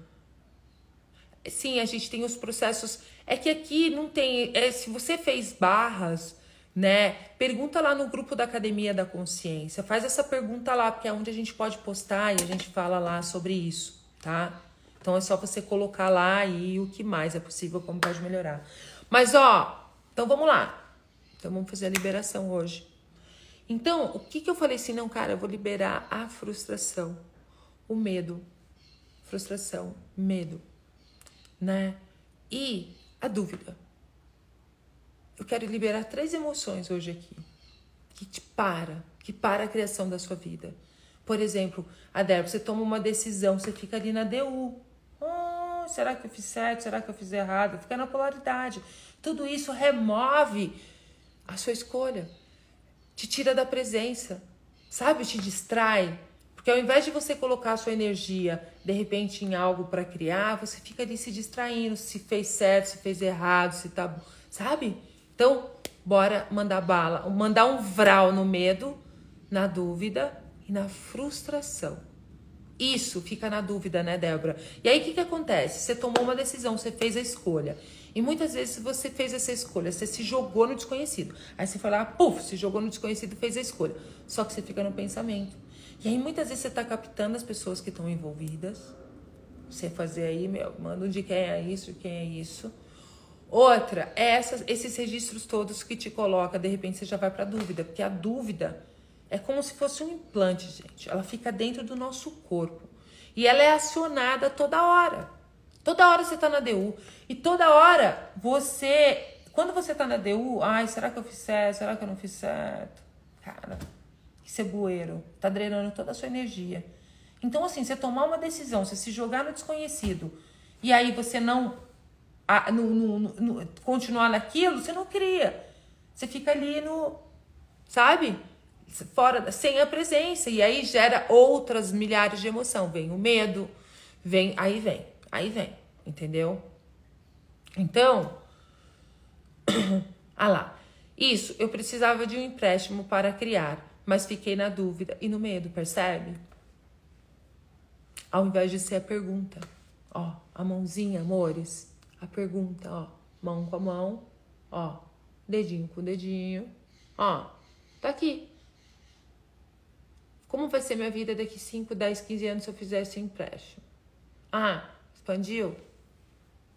Sim, a gente tem os processos. É que aqui não tem. É, se você fez barras, né? Pergunta lá no grupo da Academia da Consciência. Faz essa pergunta lá, porque é onde a gente pode postar e a gente fala lá sobre isso, tá? Então é só você colocar lá e o que mais é possível, como pode melhorar. Mas ó, então vamos lá. Então vamos fazer a liberação hoje. Então, o que que eu falei assim, não, cara, eu vou liberar a frustração, o medo, frustração, medo, né? E a dúvida. Eu quero liberar três emoções hoje aqui que te para, que para a criação da sua vida. Por exemplo, a Débora, você toma uma decisão, você fica ali na DU. Oh, será que eu fiz certo? Será que eu fiz errado? Fica na polaridade. Tudo isso remove a sua escolha, te tira da presença, sabe? Te distrai. Porque ao invés de você colocar a sua energia, de repente, em algo para criar, você fica ali se distraindo, se fez certo, se fez errado, se tá. Sabe? Então, bora mandar bala, mandar um vral no medo, na dúvida e na frustração. Isso fica na dúvida, né, Débora? E aí o que, que acontece? Você tomou uma decisão, você fez a escolha. E muitas vezes você fez essa escolha, você se jogou no desconhecido. Aí você lá, puf, se jogou no desconhecido fez a escolha. Só que você fica no pensamento. E aí muitas vezes você está captando as pessoas que estão envolvidas. Você fazer aí, meu, manda de quem é isso, quem é isso. Outra, essas, esses registros todos que te coloca, de repente você já vai para dúvida, porque a dúvida é como se fosse um implante, gente. Ela fica dentro do nosso corpo. E ela é acionada toda hora. Toda hora você tá na DU. E toda hora você. Quando você tá na DU, ai, será que eu fiz certo? Será que eu não fiz certo? Cara, isso é bueiro. Tá drenando toda a sua energia. Então, assim, você tomar uma decisão, você se jogar no desconhecido, e aí você não. A, no, no, no, continuar naquilo, você não cria. Você fica ali no. Sabe? fora sem a presença e aí gera outras milhares de emoção vem o medo vem aí vem aí vem entendeu então (coughs) ah lá isso eu precisava de um empréstimo para criar mas fiquei na dúvida e no medo percebe ao invés de ser a pergunta ó a mãozinha amores a pergunta ó mão com a mão ó dedinho com dedinho ó tá aqui como vai ser minha vida daqui 5, 10, 15 anos se eu fizer esse empréstimo? Ah, expandiu?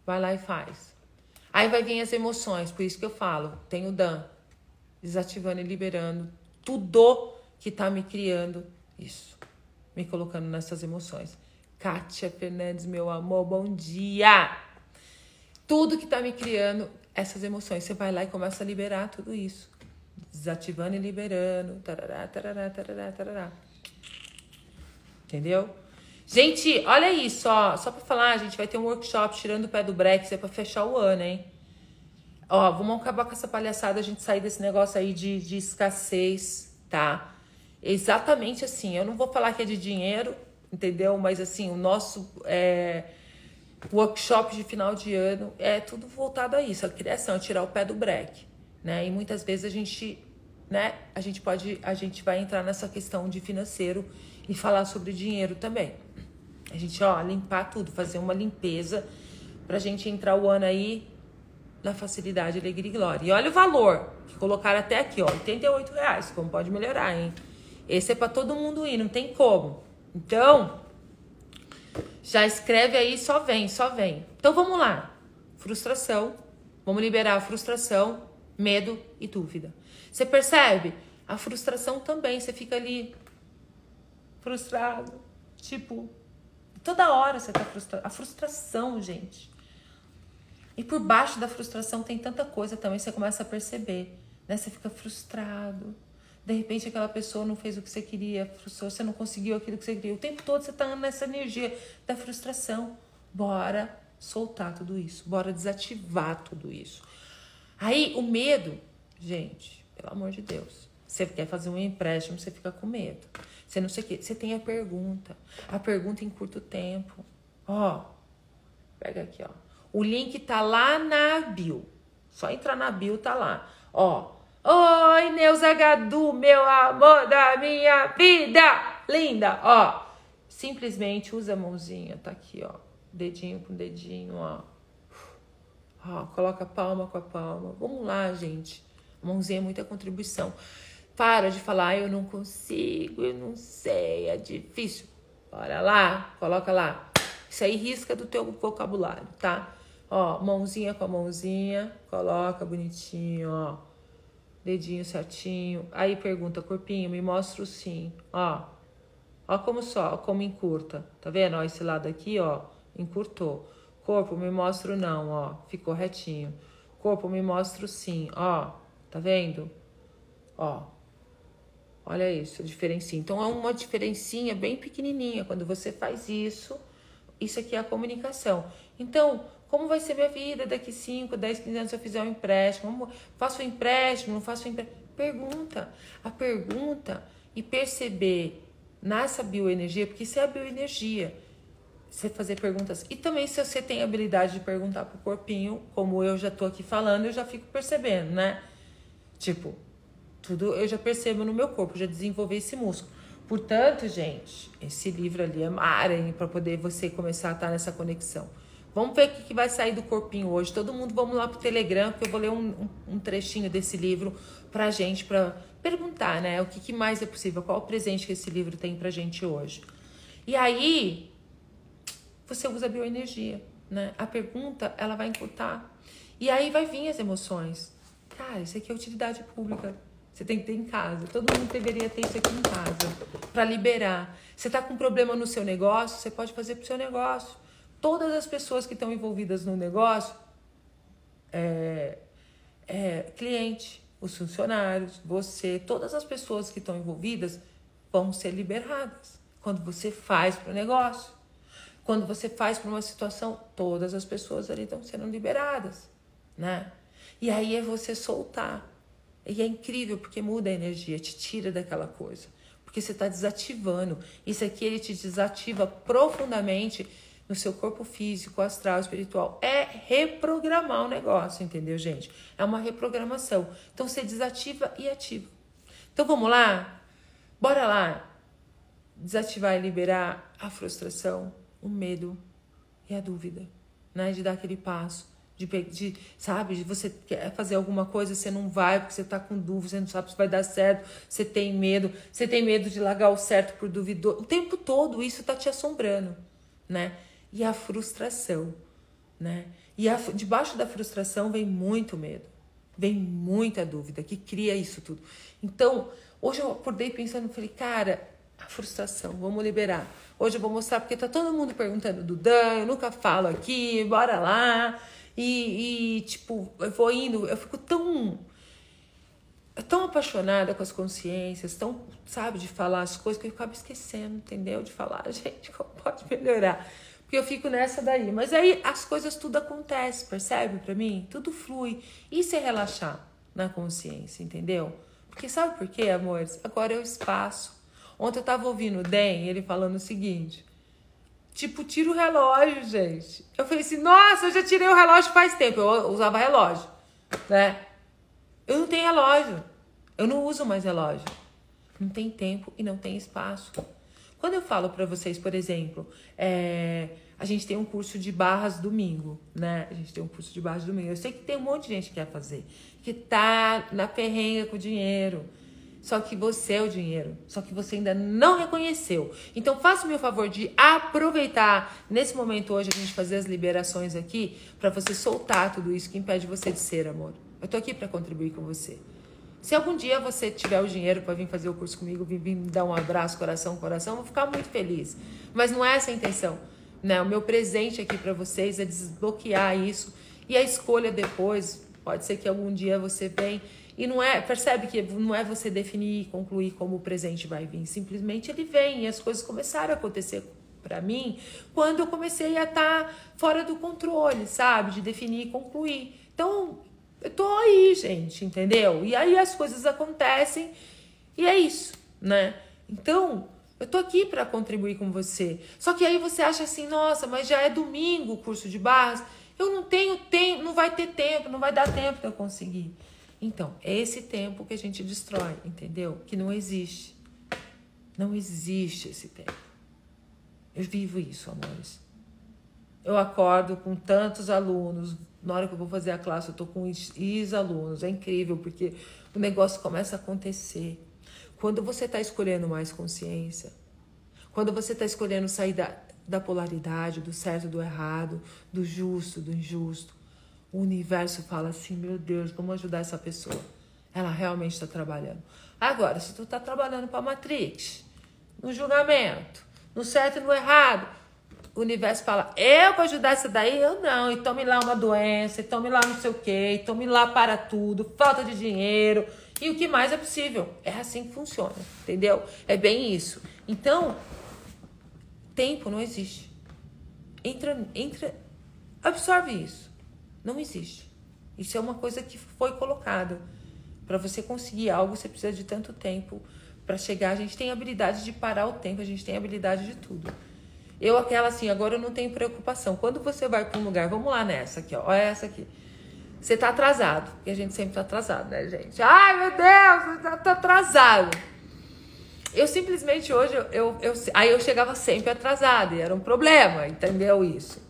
Vai lá e faz. Aí vai vir as emoções, por isso que eu falo, tem o Dan, desativando e liberando tudo que tá me criando isso, me colocando nessas emoções. Kátia Fernandes, meu amor, bom dia! Tudo que tá me criando essas emoções, você vai lá e começa a liberar tudo isso. Desativando e liberando. Tarará, tarará, tarará, tarará. Entendeu? Gente, olha isso, ó. Só pra falar, a gente vai ter um workshop tirando o pé do Brexit é pra fechar o ano, hein? Ó, vamos acabar com essa palhaçada, a gente sair desse negócio aí de, de escassez, tá? Exatamente assim. Eu não vou falar que é de dinheiro, entendeu? Mas assim, o nosso. É... workshop de final de ano é tudo voltado a isso, a criação, a tirar o pé do break, né? E muitas vezes a gente, né, a gente pode, a gente vai entrar nessa questão de financeiro e falar sobre dinheiro também. A gente, ó, limpar tudo, fazer uma limpeza pra gente entrar o ano aí na facilidade, alegria e glória. E olha o valor que colocaram até aqui, ó, 88 reais, como pode melhorar, hein? Esse é para todo mundo ir, não tem como. Então, já escreve aí, só vem, só vem. Então vamos lá. Frustração. Vamos liberar a frustração, medo e dúvida. Você percebe? A frustração também, você fica ali frustrado, tipo, toda hora você tá frustrado. A frustração, gente. E por baixo da frustração tem tanta coisa também, você começa a perceber, né? Você fica frustrado. De repente aquela pessoa não fez o que você queria, frustrou, você não conseguiu aquilo que você queria. O tempo todo você tá nessa energia da frustração. Bora soltar tudo isso, bora desativar tudo isso. Aí o medo, gente, pelo amor de Deus. Você quer fazer um empréstimo, você fica com medo. Você não sei o quê. Você tem a pergunta. A pergunta em curto tempo. Ó, pega aqui, ó. O link tá lá na bio. Só entrar na bio, tá lá. Ó. Oi, Neuza Gadu, meu amor da minha vida! Linda, ó. Simplesmente usa a mãozinha, tá aqui, ó. Dedinho com dedinho, ó. Ó, coloca palma com a palma. Vamos lá, gente. A mãozinha é muita contribuição. Para de falar, eu não consigo, eu não sei, é difícil. Bora lá, coloca lá. Isso aí risca do teu vocabulário, tá? Ó, mãozinha com a mãozinha, coloca bonitinho, ó. Dedinho certinho. Aí pergunta, corpinho, me mostra o sim. Ó. Ó como só, como encurta. Tá vendo? Ó, esse lado aqui, ó, encurtou. Corpo, me mostra o não, ó. Ficou retinho. Corpo, me mostra o sim, ó. Tá vendo? Ó. Olha isso, a diferencinha. Então é uma diferencinha bem pequenininha. Quando você faz isso, isso aqui é a comunicação. Então, como vai ser minha vida daqui 5, 10, 15 anos se eu fizer um empréstimo? Faço um empréstimo, não faço um empréstimo? Pergunta. A pergunta e perceber nessa bioenergia, porque isso é a bioenergia. Você fazer perguntas. E também se você tem habilidade de perguntar pro corpinho, como eu já tô aqui falando, eu já fico percebendo, né? Tipo, tudo eu já percebo no meu corpo, já desenvolvi esse músculo. Portanto, gente, esse livro ali é mara para poder você começar a estar nessa conexão. Vamos ver o que, que vai sair do corpinho hoje. Todo mundo, vamos lá pro Telegram, porque eu vou ler um, um, um trechinho desse livro pra gente, pra perguntar, né? O que, que mais é possível, qual o presente que esse livro tem pra gente hoje. E aí, você usa a bioenergia, né? A pergunta, ela vai encurtar. E aí vai vir as emoções. Cara, isso aqui é utilidade pública. Você tem que ter em casa. Todo mundo deveria ter isso aqui em casa para liberar. Você tá com problema no seu negócio, você pode fazer pro seu negócio todas as pessoas que estão envolvidas no negócio, é, é, cliente, os funcionários, você, todas as pessoas que estão envolvidas vão ser liberadas quando você faz para o negócio. Quando você faz para uma situação, todas as pessoas ali estão sendo liberadas, né? E aí é você soltar. E é incrível porque muda a energia, te tira daquela coisa. Porque você está desativando. Isso aqui ele te desativa profundamente no seu corpo físico, astral, espiritual. É reprogramar o negócio, entendeu, gente? É uma reprogramação. Então você desativa e ativa. Então vamos lá? Bora lá. Desativar e liberar a frustração, o medo e a dúvida, né? De dar aquele passo. De, de, sabe, de você quer fazer alguma coisa, você não vai porque você tá com dúvida, você não sabe se vai dar certo, você tem medo, você tem medo de largar o certo por duvidoso. O tempo todo isso tá te assombrando, né? E a frustração, né? E a, debaixo da frustração vem muito medo, vem muita dúvida que cria isso tudo. Então, hoje eu acordei pensando, falei, cara, a frustração, vamos liberar. Hoje eu vou mostrar, porque tá todo mundo perguntando do Dan, eu nunca falo aqui, bora lá. E, e tipo, eu vou indo, eu fico tão tão apaixonada com as consciências, tão, sabe, de falar as coisas que eu acabo esquecendo, entendeu? De falar, (laughs) gente, como pode melhorar? Porque eu fico nessa daí. Mas aí as coisas tudo acontece, percebe para mim? Tudo flui. Isso é relaxar na consciência, entendeu? Porque sabe por quê, amores? Agora é o espaço. Ontem eu tava ouvindo o Den, ele falando o seguinte: Tipo, tira o relógio, gente. Eu falei assim, nossa, eu já tirei o relógio faz tempo. Eu usava relógio, né? Eu não tenho relógio. Eu não uso mais relógio. Não tem tempo e não tem espaço. Quando eu falo para vocês, por exemplo, é, a gente tem um curso de barras domingo, né? A gente tem um curso de barras domingo. Eu sei que tem um monte de gente que quer fazer, que tá na perrenga com o dinheiro. Só que você é o dinheiro. Só que você ainda não reconheceu. Então faça o meu favor de aproveitar nesse momento hoje a gente fazer as liberações aqui para você soltar tudo isso que impede você de ser amor. Eu tô aqui para contribuir com você. Se algum dia você tiver o dinheiro para vir fazer o curso comigo, vir, vir me dar um abraço, coração, coração, eu vou ficar muito feliz. Mas não é essa a intenção. Né? O meu presente aqui para vocês é desbloquear isso. E a escolha depois, pode ser que algum dia você venha e não é, percebe que não é você definir e concluir como o presente vai vir, simplesmente ele vem e as coisas começaram a acontecer para mim quando eu comecei a estar tá fora do controle, sabe? De definir e concluir. Então, eu tô aí, gente, entendeu? E aí as coisas acontecem e é isso, né? Então, eu tô aqui para contribuir com você. Só que aí você acha assim, nossa, mas já é domingo o curso de barras, eu não tenho tempo, não vai ter tempo, não vai dar tempo de eu conseguir. Então, é esse tempo que a gente destrói, entendeu? Que não existe. Não existe esse tempo. Eu vivo isso, amores. Eu acordo com tantos alunos. Na hora que eu vou fazer a classe, eu tô com ex-alunos. É incrível, porque o negócio começa a acontecer. Quando você está escolhendo mais consciência, quando você está escolhendo sair da, da polaridade, do certo, do errado, do justo, do injusto, o universo fala assim: meu Deus, vamos ajudar essa pessoa. Ela realmente está trabalhando. Agora, se tu está trabalhando para a Matrix, no julgamento, no certo e no errado, o universo fala: eu vou ajudar essa daí? Eu não. E tome lá uma doença, e tome lá não sei o quê, e tome lá para tudo, falta de dinheiro e o que mais é possível. É assim que funciona, entendeu? É bem isso. Então, tempo não existe. Entra, entra, absorve isso. Não existe. Isso é uma coisa que foi colocada. Para você conseguir algo, você precisa de tanto tempo para chegar. A gente tem habilidade de parar o tempo, a gente tem habilidade de tudo. Eu, aquela assim, agora eu não tenho preocupação. Quando você vai para um lugar, vamos lá nessa aqui, ó, olha essa aqui. Você tá atrasado, porque a gente sempre tá atrasado, né, gente? Ai, meu Deus, eu tô atrasado. Eu simplesmente hoje, eu, eu, eu, aí eu chegava sempre atrasada, e era um problema, entendeu isso?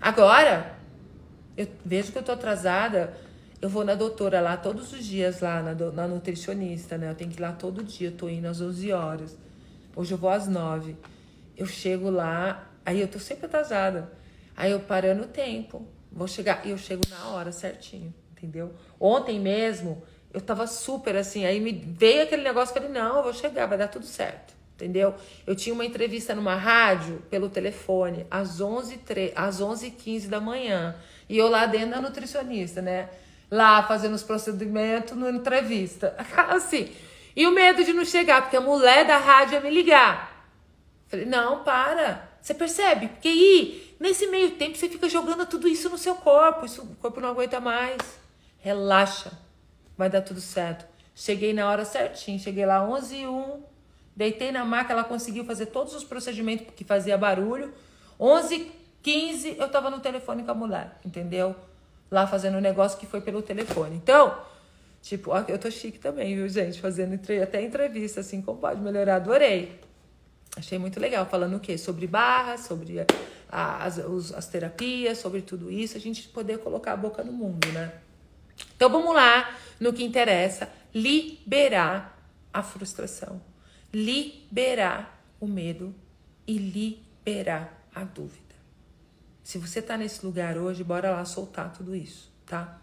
Agora, eu vejo que eu tô atrasada, eu vou na doutora lá todos os dias, lá na, na nutricionista, né? Eu tenho que ir lá todo dia, eu tô indo às 11 horas. Hoje eu vou às 9. Eu chego lá, aí eu tô sempre atrasada. Aí eu parando o tempo, vou chegar, e eu chego na hora certinho, entendeu? Ontem mesmo, eu tava super assim, aí me veio aquele negócio, falei, não, eu vou chegar, vai dar tudo certo entendeu? Eu tinha uma entrevista numa rádio pelo telefone às 11 às 11h15 da manhã. E eu lá dentro da nutricionista, né? Lá fazendo os procedimentos na entrevista. (laughs) Assim. E o medo de não chegar, porque a mulher da rádio ia me ligar. Falei, não, para. Você percebe? Porque aí, nesse meio tempo, você fica jogando tudo isso no seu corpo. Isso, o corpo não aguenta mais. Relaxa. Vai dar tudo certo. Cheguei na hora certinho. Cheguei lá 11 e 1. Deitei na maca, ela conseguiu fazer todos os procedimentos que fazia barulho. 11 15, eu tava no telefone com a mulher, entendeu? Lá fazendo um negócio que foi pelo telefone. Então, tipo, eu tô chique também, viu, gente? Fazendo até entrevista, assim, como pode melhorar, adorei. Achei muito legal, falando o quê? Sobre barras, sobre as, as terapias, sobre tudo isso, a gente poder colocar a boca no mundo, né? Então vamos lá no que interessa: liberar a frustração, liberar o medo e liberar a dúvida. Se você tá nesse lugar hoje, bora lá soltar tudo isso, tá?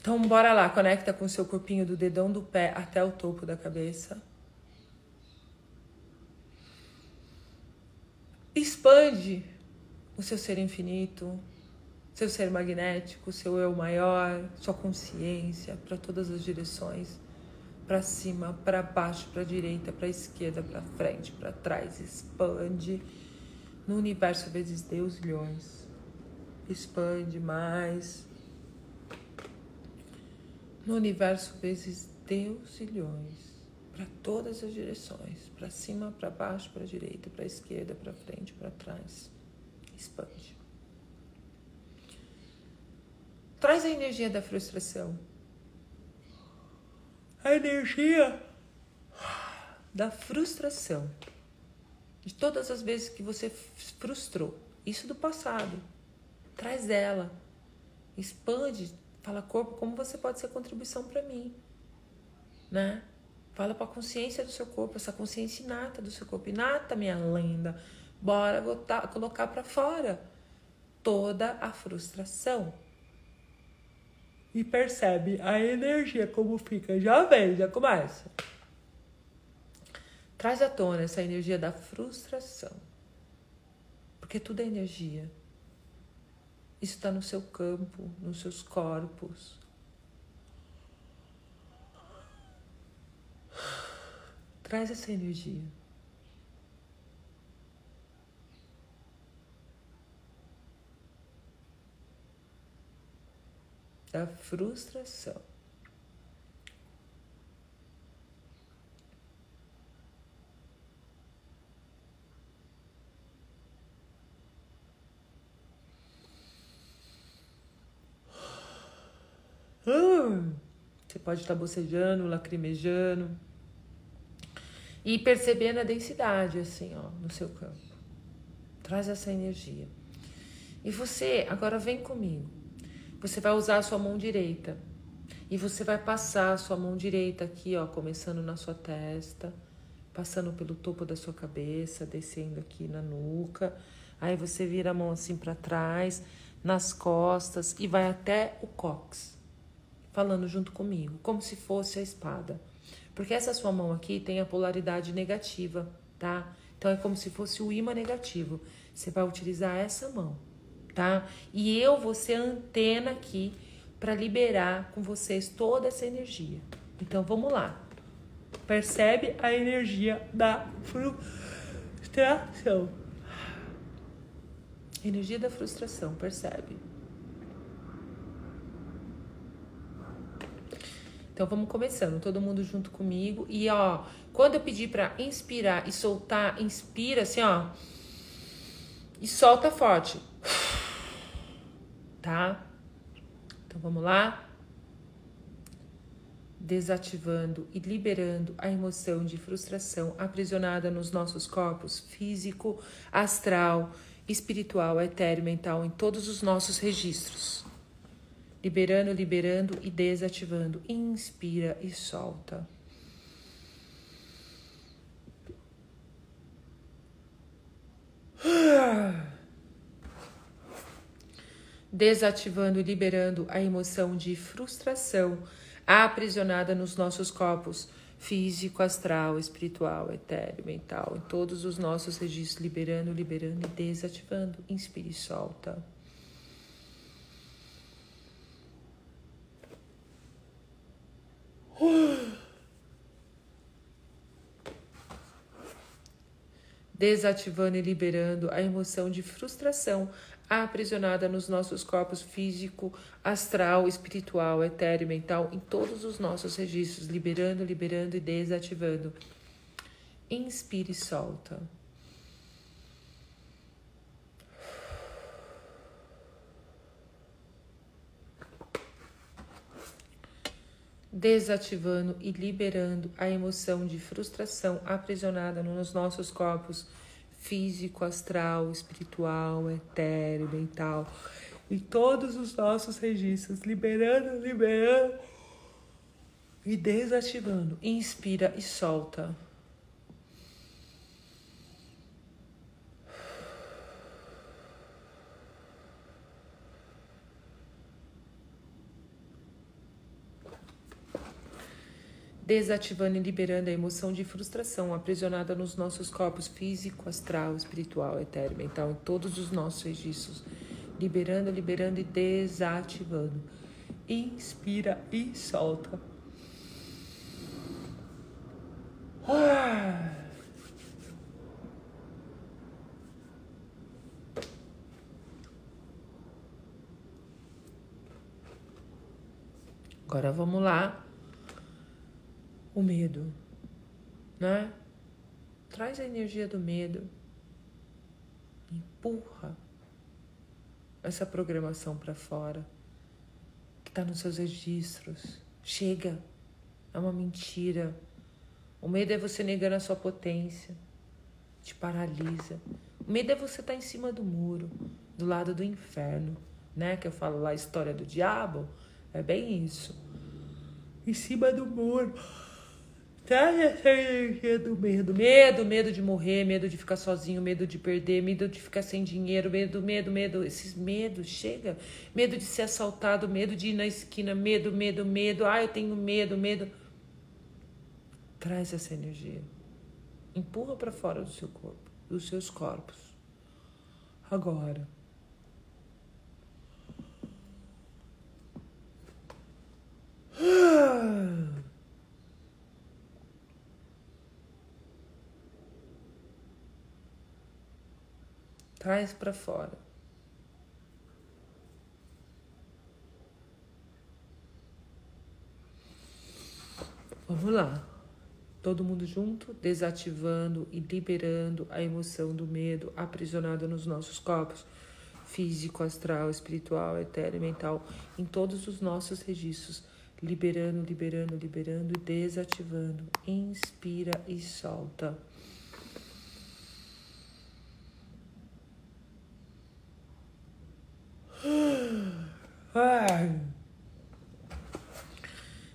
Então, bora lá, conecta com o seu corpinho do dedão do pé até o topo da cabeça. Expande o seu ser infinito, seu ser magnético, seu eu maior, sua consciência para todas as direções, para cima, para baixo, para direita, para esquerda, para frente, para trás. Expande no universo vezes Deus milhões. Expande mais. No universo vezes Deus milhões. Para todas as direções, para cima, para baixo, para direita, para esquerda, para frente, para trás. Expande. Traz a energia da frustração. A energia da frustração. De todas as vezes que você frustrou. Isso do passado. Traz ela. Expande. Fala, corpo, como você pode ser contribuição para mim? Né? Fala para a consciência do seu corpo, essa consciência inata do seu corpo. Inata, minha lenda. Bora botar, colocar para fora toda a frustração. E percebe a energia como fica. Já vem, já começa. Traz à tona essa energia da frustração. Porque tudo é energia. Isso está no seu campo, nos seus corpos. Traz essa energia. Da frustração. Você pode estar bocejando, lacrimejando e percebendo a densidade assim, ó, no seu campo. Traz essa energia. E você, agora vem comigo. Você vai usar a sua mão direita e você vai passar a sua mão direita aqui, ó, começando na sua testa, passando pelo topo da sua cabeça, descendo aqui na nuca. Aí você vira a mão assim para trás, nas costas e vai até o cóccix falando junto comigo, como se fosse a espada. Porque essa sua mão aqui tem a polaridade negativa, tá? Então é como se fosse o imã negativo. Você vai utilizar essa mão, tá? E eu vou ser antena aqui para liberar com vocês toda essa energia. Então vamos lá. Percebe a energia da frustração. Energia da frustração, percebe? Então vamos começando, todo mundo junto comigo. E ó, quando eu pedir para inspirar e soltar, inspira assim, ó. E solta forte. Tá? Então vamos lá. Desativando e liberando a emoção de frustração aprisionada nos nossos corpos físico, astral, espiritual, etéreo, mental, em todos os nossos registros liberando, liberando e desativando. Inspira e solta. Desativando e liberando a emoção de frustração aprisionada nos nossos corpos físico, astral, espiritual, etéreo, mental, em todos os nossos registros, liberando, liberando e desativando. Inspire e solta. Desativando e liberando a emoção de frustração aprisionada nos nossos corpos físico, astral, espiritual, etéreo, mental, em todos os nossos registros, liberando, liberando e desativando. Inspire e solta. Desativando e liberando a emoção de frustração aprisionada nos nossos corpos físico, astral, espiritual, etéreo, mental, em todos os nossos registros, liberando, liberando e desativando. Inspira e solta. Desativando e liberando a emoção de frustração aprisionada nos nossos corpos físico, astral, espiritual, etéreo, mental, em todos os nossos registros. Liberando, liberando e desativando. Inspira e solta. Agora vamos lá o medo. né? Traz a energia do medo. Empurra essa programação para fora que está nos seus registros. Chega. É uma mentira. O medo é você negando a sua potência. Te paralisa. O medo é você estar tá em cima do muro, do lado do inferno, né? Que eu falo lá a história do diabo. É bem isso. Em cima do muro. Traz essa energia do medo. Medo, medo de morrer, medo de ficar sozinho, medo de perder, medo de ficar sem dinheiro, medo, medo, medo. Esses medos, chega. Medo de ser assaltado, medo de ir na esquina, medo, medo, medo. Ah, eu tenho medo, medo. Traz essa energia. Empurra para fora do seu corpo, dos seus corpos. Agora. Ah. Traz para fora. Vamos lá. Todo mundo junto, desativando e liberando a emoção do medo aprisionada nos nossos corpos físico, astral, espiritual, etéreo, mental, em todos os nossos registros, liberando, liberando, liberando e desativando. Inspira e solta.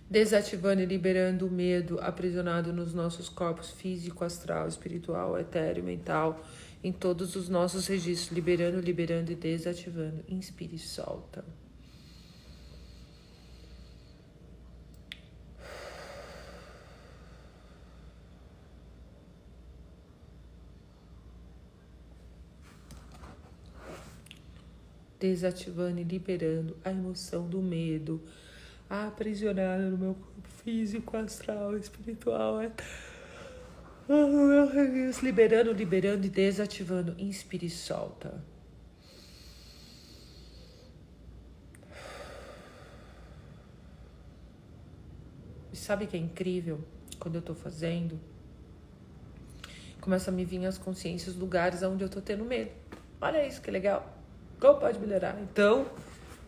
Desativando e liberando o medo aprisionado nos nossos corpos físico, astral, espiritual, etéreo, mental, em todos os nossos registros, liberando, liberando e desativando. Inspire e solta. Desativando e liberando a emoção do medo, aprisionada no meu corpo físico, astral, espiritual. É... Liberando, liberando e desativando. Inspire e solta. E sabe que é incrível quando eu tô fazendo? Começa a me vir as consciências, lugares onde eu tô tendo medo. Olha isso que legal. Como pode melhorar? Então,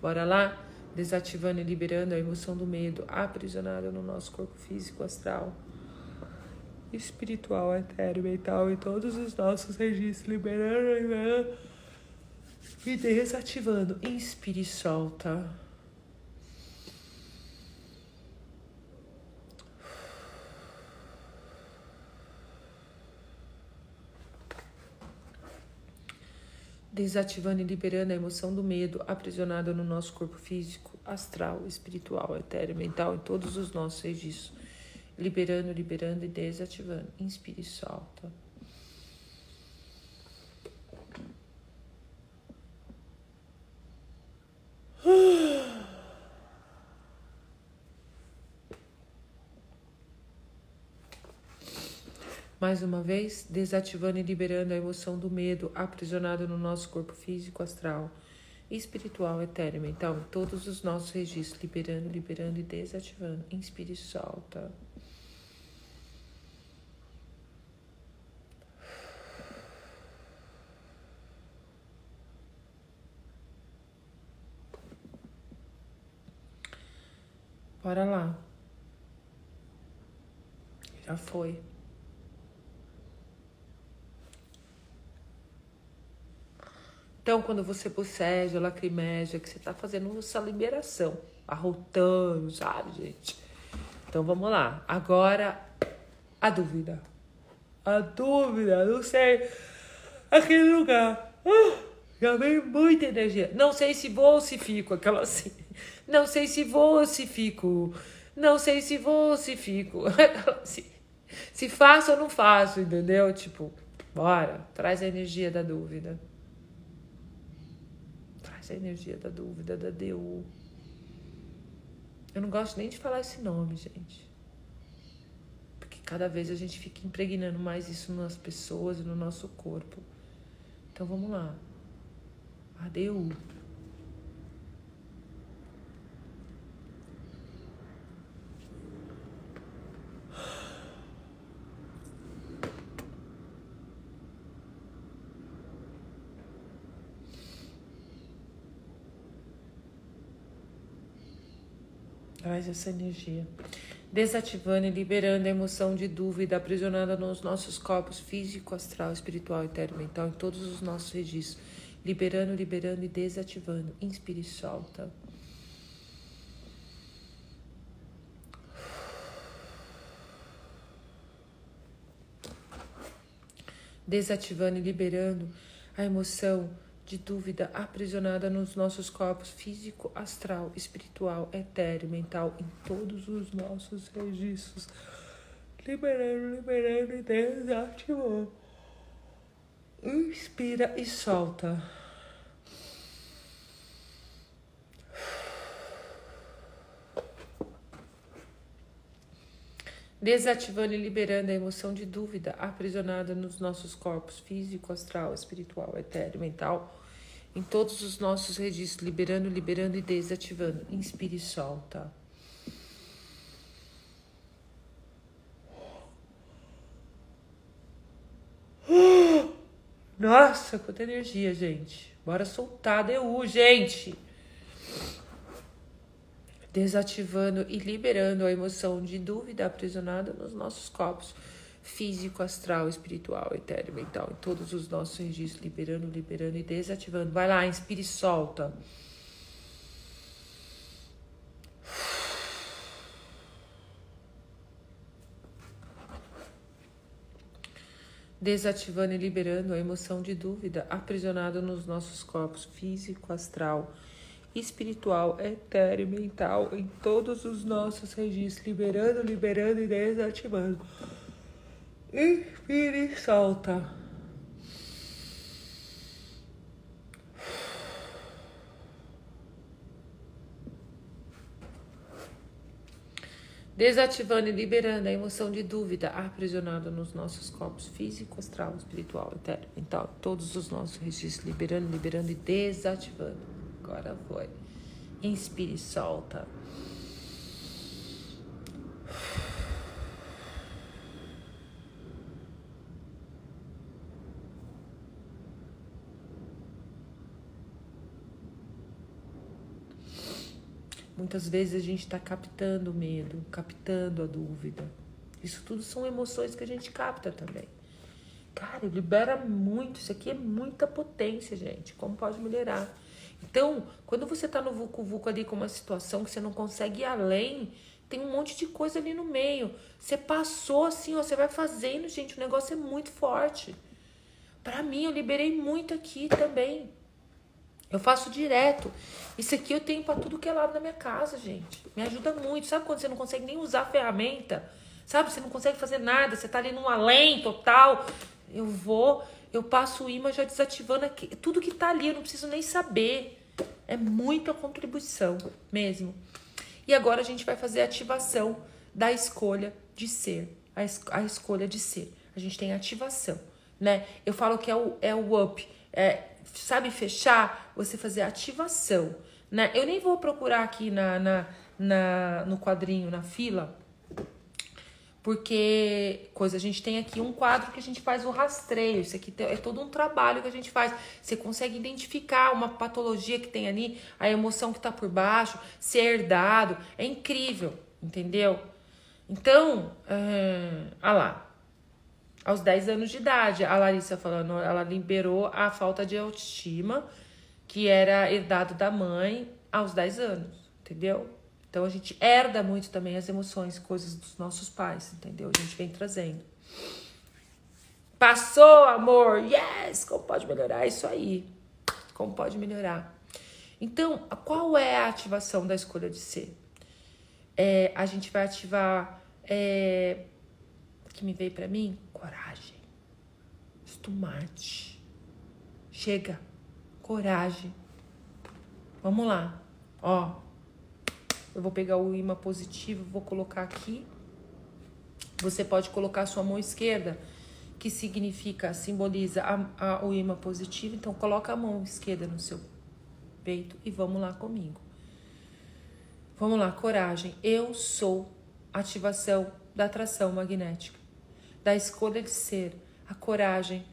bora lá, desativando e liberando a emoção do medo aprisionada no nosso corpo físico, astral, espiritual, etéreo, mental e todos os nossos registros, liberando, liberando e desativando. Inspire e solta. Desativando e liberando a emoção do medo aprisionada no nosso corpo físico, astral, espiritual, etéreo, mental, em todos os nossos registros. Liberando, liberando e desativando. Inspire e solta. Mais uma vez, desativando e liberando a emoção do medo aprisionado no nosso corpo físico, astral, espiritual, etéreo, mental, todos os nossos registros, liberando, liberando e desativando. Inspire e solta. Bora lá. Já foi. Então, quando você boceja, lacrimeja, que você está fazendo essa liberação, arrotando, sabe, gente? Então, vamos lá. Agora, a dúvida. A dúvida, não sei. Aquele lugar. Uh, já vem muita energia. Não sei se vou ou se fico. Aquela assim. Não sei se vou ou se fico. Não sei se vou ou se fico. (laughs) Aquela assim. Se faço ou não faço, entendeu? Tipo, bora. Traz a energia da dúvida essa energia da dúvida, da DU. Eu não gosto nem de falar esse nome, gente. Porque cada vez a gente fica impregnando mais isso nas pessoas e no nosso corpo. Então vamos lá. A DU. Traz essa energia. Desativando e liberando a emoção de dúvida aprisionada nos nossos corpos físico, astral, espiritual, etéreo, mental, em todos os nossos registros. Liberando, liberando e desativando. Inspire e solta. Desativando e liberando a emoção de dúvida aprisionada nos nossos corpos físico, astral, espiritual, etéreo, mental, em todos os nossos registros. Liberando, liberando e desativando. Inspira e solta. Desativando e liberando a emoção de dúvida aprisionada nos nossos corpos físico, astral, espiritual, etéreo, mental, em todos os nossos registros, liberando, liberando e desativando. Inspire e solta. (gasps) Nossa, quanta energia, gente. Bora soltar DU, gente. Desativando e liberando a emoção de dúvida aprisionada nos nossos corpos físico, astral, espiritual, etéreo, mental, em todos os nossos registros, liberando, liberando e desativando. Vai lá, inspire e solta. desativando e liberando a emoção de dúvida aprisionada nos nossos corpos físico, astral, espiritual, etéreo, mental, em todos os nossos registros, liberando, liberando e desativando. Inspire e solta. desativando e liberando a emoção de dúvida aprisionada nos nossos corpos físico, astral, espiritual, etéreo, mental, todos os nossos registros, liberando, liberando e desativando. Agora foi. Inspire solta. Muitas vezes a gente está captando o medo, captando a dúvida. Isso tudo são emoções que a gente capta também. Cara, libera muito. Isso aqui é muita potência, gente. Como pode melhorar? Então, quando você está no Vucu Vucu ali com uma situação que você não consegue ir além, tem um monte de coisa ali no meio. Você passou assim, ó, você vai fazendo, gente. O negócio é muito forte. Para mim, eu liberei muito aqui também. Eu faço direto. Isso aqui eu tenho para tudo que é lado da minha casa, gente. Me ajuda muito. Sabe quando você não consegue nem usar a ferramenta? Sabe? Você não consegue fazer nada, você tá ali num além total. Eu vou, eu passo o imã já desativando aqui. Tudo que tá ali, eu não preciso nem saber. É muita contribuição mesmo. E agora a gente vai fazer a ativação da escolha de ser. A, es a escolha de ser. A gente tem ativação, né? Eu falo que é o, é o up. É, sabe fechar, você fazer ativação, né? Eu nem vou procurar aqui na, na, na no quadrinho, na fila, porque coisa a gente tem aqui um quadro que a gente faz o rastreio. Isso aqui é todo um trabalho que a gente faz. Você consegue identificar uma patologia que tem ali, a emoção que tá por baixo, ser herdado. É incrível, entendeu? Então, é... ah lá, aos 10 anos de idade. A Larissa falando, ela liberou a falta de autoestima que era herdado da mãe aos 10 anos, entendeu? Então a gente herda muito também as emoções, coisas dos nossos pais, entendeu? A gente vem trazendo. Passou, amor! Yes! Como pode melhorar isso aí? Como pode melhorar? Então, qual é a ativação da escolha de ser? É, a gente vai ativar. É, que me veio para mim? coragem. Estumate. Chega. Coragem. Vamos lá. Ó. Eu vou pegar o imã positivo, vou colocar aqui. Você pode colocar a sua mão esquerda, que significa, simboliza a, a, o imã positivo. Então, coloca a mão esquerda no seu peito e vamos lá comigo. Vamos lá, coragem. Eu sou ativação da atração magnética da escolha de ser, a coragem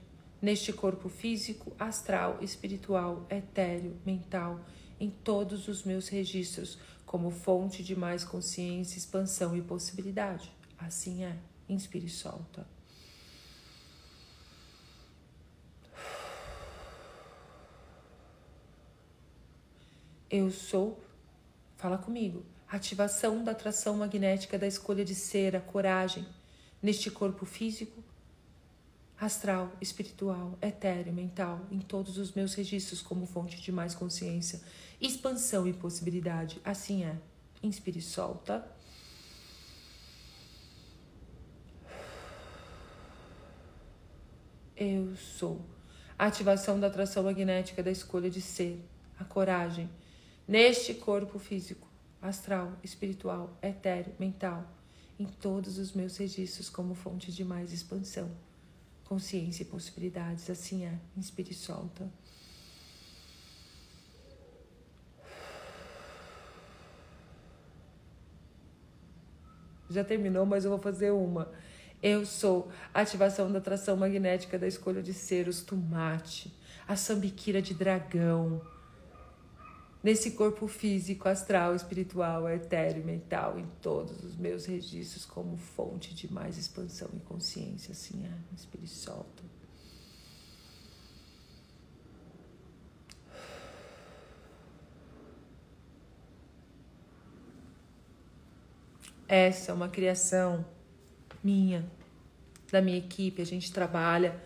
neste corpo físico, astral, espiritual, etéreo, mental, em todos os meus registros, como fonte de mais consciência, expansão e possibilidade. Assim é. Inspire e solta. Eu sou, fala comigo, ativação da atração magnética da escolha de ser, a coragem, neste corpo físico, astral, espiritual, etéreo, mental, em todos os meus registros como fonte de mais consciência, expansão e possibilidade. Assim é. Inspire e solta. Eu sou. ativação da atração magnética da escolha de ser, a coragem, neste corpo físico, astral, espiritual, etéreo, mental, em todos os meus registros como fonte de mais expansão consciência e possibilidades. Assim é. Inspire e solta. Já terminou, mas eu vou fazer uma. Eu sou a ativação da atração magnética da escolha de ser os tomate, a sambiquira de dragão, nesse corpo físico, astral, espiritual, etéreo, mental, em todos os meus registros como fonte de mais expansão e consciência. Assim é, inspire e solta. Essa é uma criação minha, da minha equipe, a gente trabalha,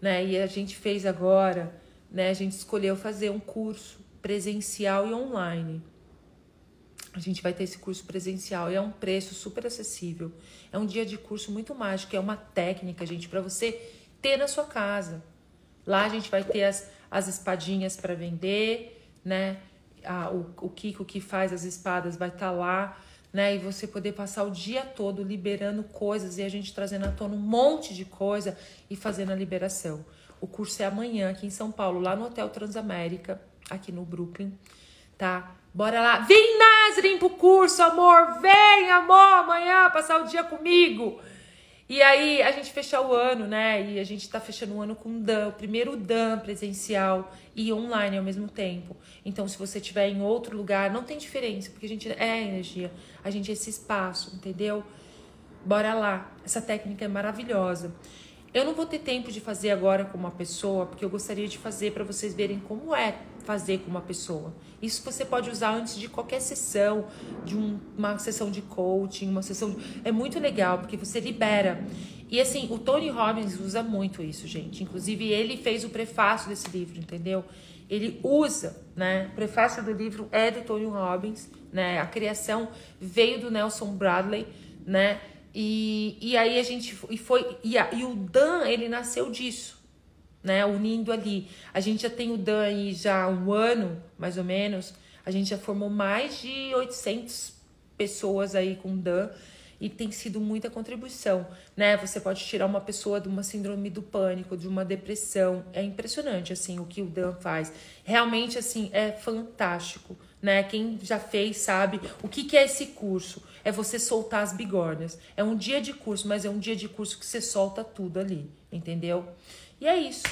né? E a gente fez agora, né? A gente escolheu fazer um curso presencial e online. A gente vai ter esse curso presencial e é um preço super acessível. É um dia de curso muito mágico, é uma técnica, gente, para você ter na sua casa. Lá a gente vai ter as, as espadinhas para vender, né? Ah, o, o Kiko que faz as espadas vai estar tá lá, né? E você poder passar o dia todo liberando coisas e a gente trazendo à tona um monte de coisa e fazendo a liberação. O curso é amanhã aqui em São Paulo, lá no Hotel Transamérica aqui no Brooklyn, tá? Bora lá. Vem, Nazarene, pro curso, amor. Vem, amor, amanhã passar o dia comigo. E aí, a gente fecha o ano, né? E a gente tá fechando o ano com Dan, o primeiro Dan presencial e online ao mesmo tempo. Então, se você estiver em outro lugar, não tem diferença, porque a gente é energia, a gente é esse espaço, entendeu? Bora lá. Essa técnica é maravilhosa. Eu não vou ter tempo de fazer agora com uma pessoa, porque eu gostaria de fazer para vocês verem como é fazer com uma pessoa. Isso você pode usar antes de qualquer sessão, de um, uma sessão de coaching, uma sessão. De... É muito legal, porque você libera. E assim, o Tony Robbins usa muito isso, gente. Inclusive, ele fez o prefácio desse livro, entendeu? Ele usa, né? O prefácio do livro é do Tony Robbins, né? A criação veio do Nelson Bradley, né? E, e aí a gente e foi e, a, e o Dan ele nasceu disso, né? Unindo ali. A gente já tem o Dan aí já há um ano, mais ou menos. A gente já formou mais de 800 pessoas aí com Dan e tem sido muita contribuição, né? Você pode tirar uma pessoa de uma síndrome do pânico, de uma depressão. É impressionante assim o que o Dan faz. Realmente assim é fantástico, né? Quem já fez sabe o que, que é esse curso. É você soltar as bigornas. É um dia de curso, mas é um dia de curso que você solta tudo ali, entendeu? E é isso,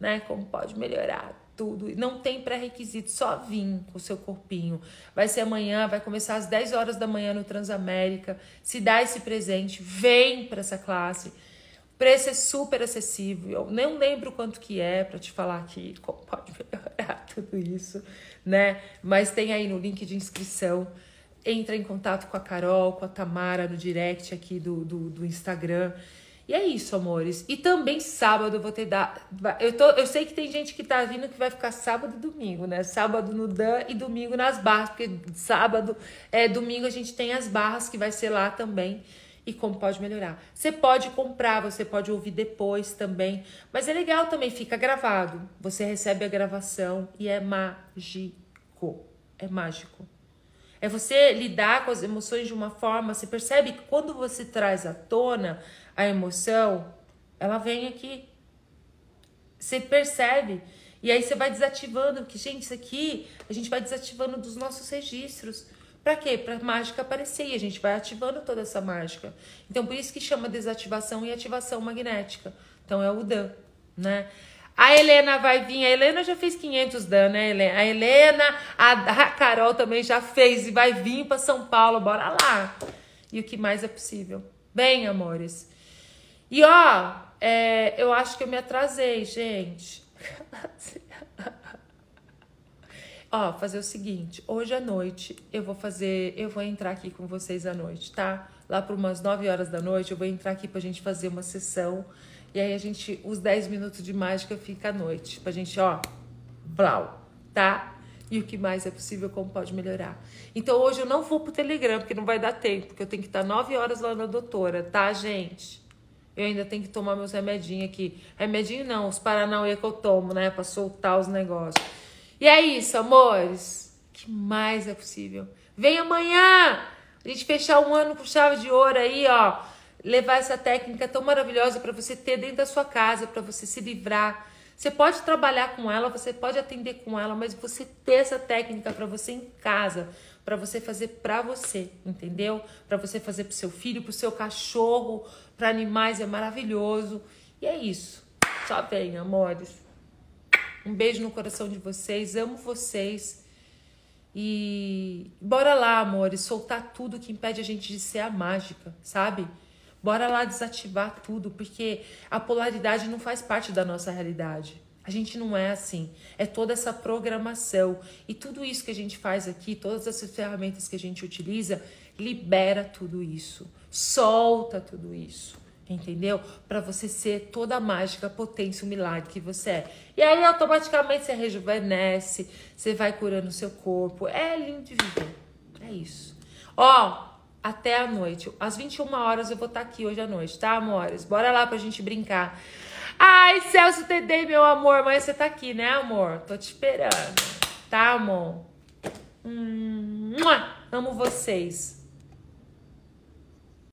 né? Como pode melhorar tudo. Não tem pré-requisito, só vir com o seu corpinho. Vai ser amanhã, vai começar às 10 horas da manhã no Transamérica. Se dá esse presente, vem para essa classe. O preço é super acessível. Eu nem lembro quanto que é para te falar aqui como pode melhorar (laughs) tudo isso, né? Mas tem aí no link de inscrição entra em contato com a Carol, com a Tamara no direct aqui do, do, do Instagram. E é isso, amores. E também sábado eu vou ter dar. Eu, tô, eu sei que tem gente que tá vindo que vai ficar sábado e domingo, né? Sábado no Dan e domingo nas barras, porque sábado, é domingo a gente tem as barras que vai ser lá também. E como pode melhorar. Você pode comprar, você pode ouvir depois também. Mas é legal também, fica gravado. Você recebe a gravação e é mágico. É mágico. É você lidar com as emoções de uma forma, você percebe que quando você traz à tona a emoção, ela vem aqui. Você percebe. E aí você vai desativando, que gente, isso aqui a gente vai desativando dos nossos registros. Para quê? Para mágica aparecer e a gente vai ativando toda essa mágica. Então por isso que chama desativação e ativação magnética. Então é o DAN, né? A Helena vai vir. A Helena já fez 500 dan, né, Helena? A Helena, a Carol também já fez e vai vir para São Paulo. Bora lá. E o que mais é possível? Bem, amores. E ó, é, eu acho que eu me atrasei, gente. (laughs) ó, fazer o seguinte, hoje à noite eu vou fazer, eu vou entrar aqui com vocês à noite, tá? Lá por umas 9 horas da noite eu vou entrar aqui pra gente fazer uma sessão e aí a gente, os 10 minutos de mágica fica à noite, pra gente, ó, blau, tá? E o que mais é possível, como pode melhorar. Então hoje eu não vou pro Telegram, porque não vai dar tempo, porque eu tenho que estar 9 horas lá na doutora, tá, gente? Eu ainda tenho que tomar meus remedinhos aqui. Remedinho não, os Paranauê que eu tomo, né? Pra soltar os negócios. E é isso, amores. O que mais é possível? Vem amanhã! A gente fechar um ano com chave de ouro aí, ó. Levar essa técnica tão maravilhosa para você ter dentro da sua casa, para você se livrar. Você pode trabalhar com ela, você pode atender com ela, mas você ter essa técnica para você em casa, para você fazer para você, entendeu? Para você fazer para seu filho, para o seu cachorro, para animais é maravilhoso. E é isso. Só vem, amores. Um beijo no coração de vocês, amo vocês. E bora lá, amores, soltar tudo que impede a gente de ser a mágica, sabe? Bora lá desativar tudo, porque a polaridade não faz parte da nossa realidade. A gente não é assim. É toda essa programação. E tudo isso que a gente faz aqui, todas essas ferramentas que a gente utiliza, libera tudo isso. Solta tudo isso entendeu? Para você ser toda a mágica, a potência, o milagre que você é. E aí automaticamente você rejuvenesce, você vai curando o seu corpo. É lindo de viver. É isso. Ó, até a noite. Às 21 horas eu vou estar tá aqui hoje à noite, tá, amores? Bora lá pra gente brincar. Ai, Celso Tedei, meu amor. Amanhã você tá aqui, né, amor? Tô te esperando. Tá, amor? Hum, amo vocês.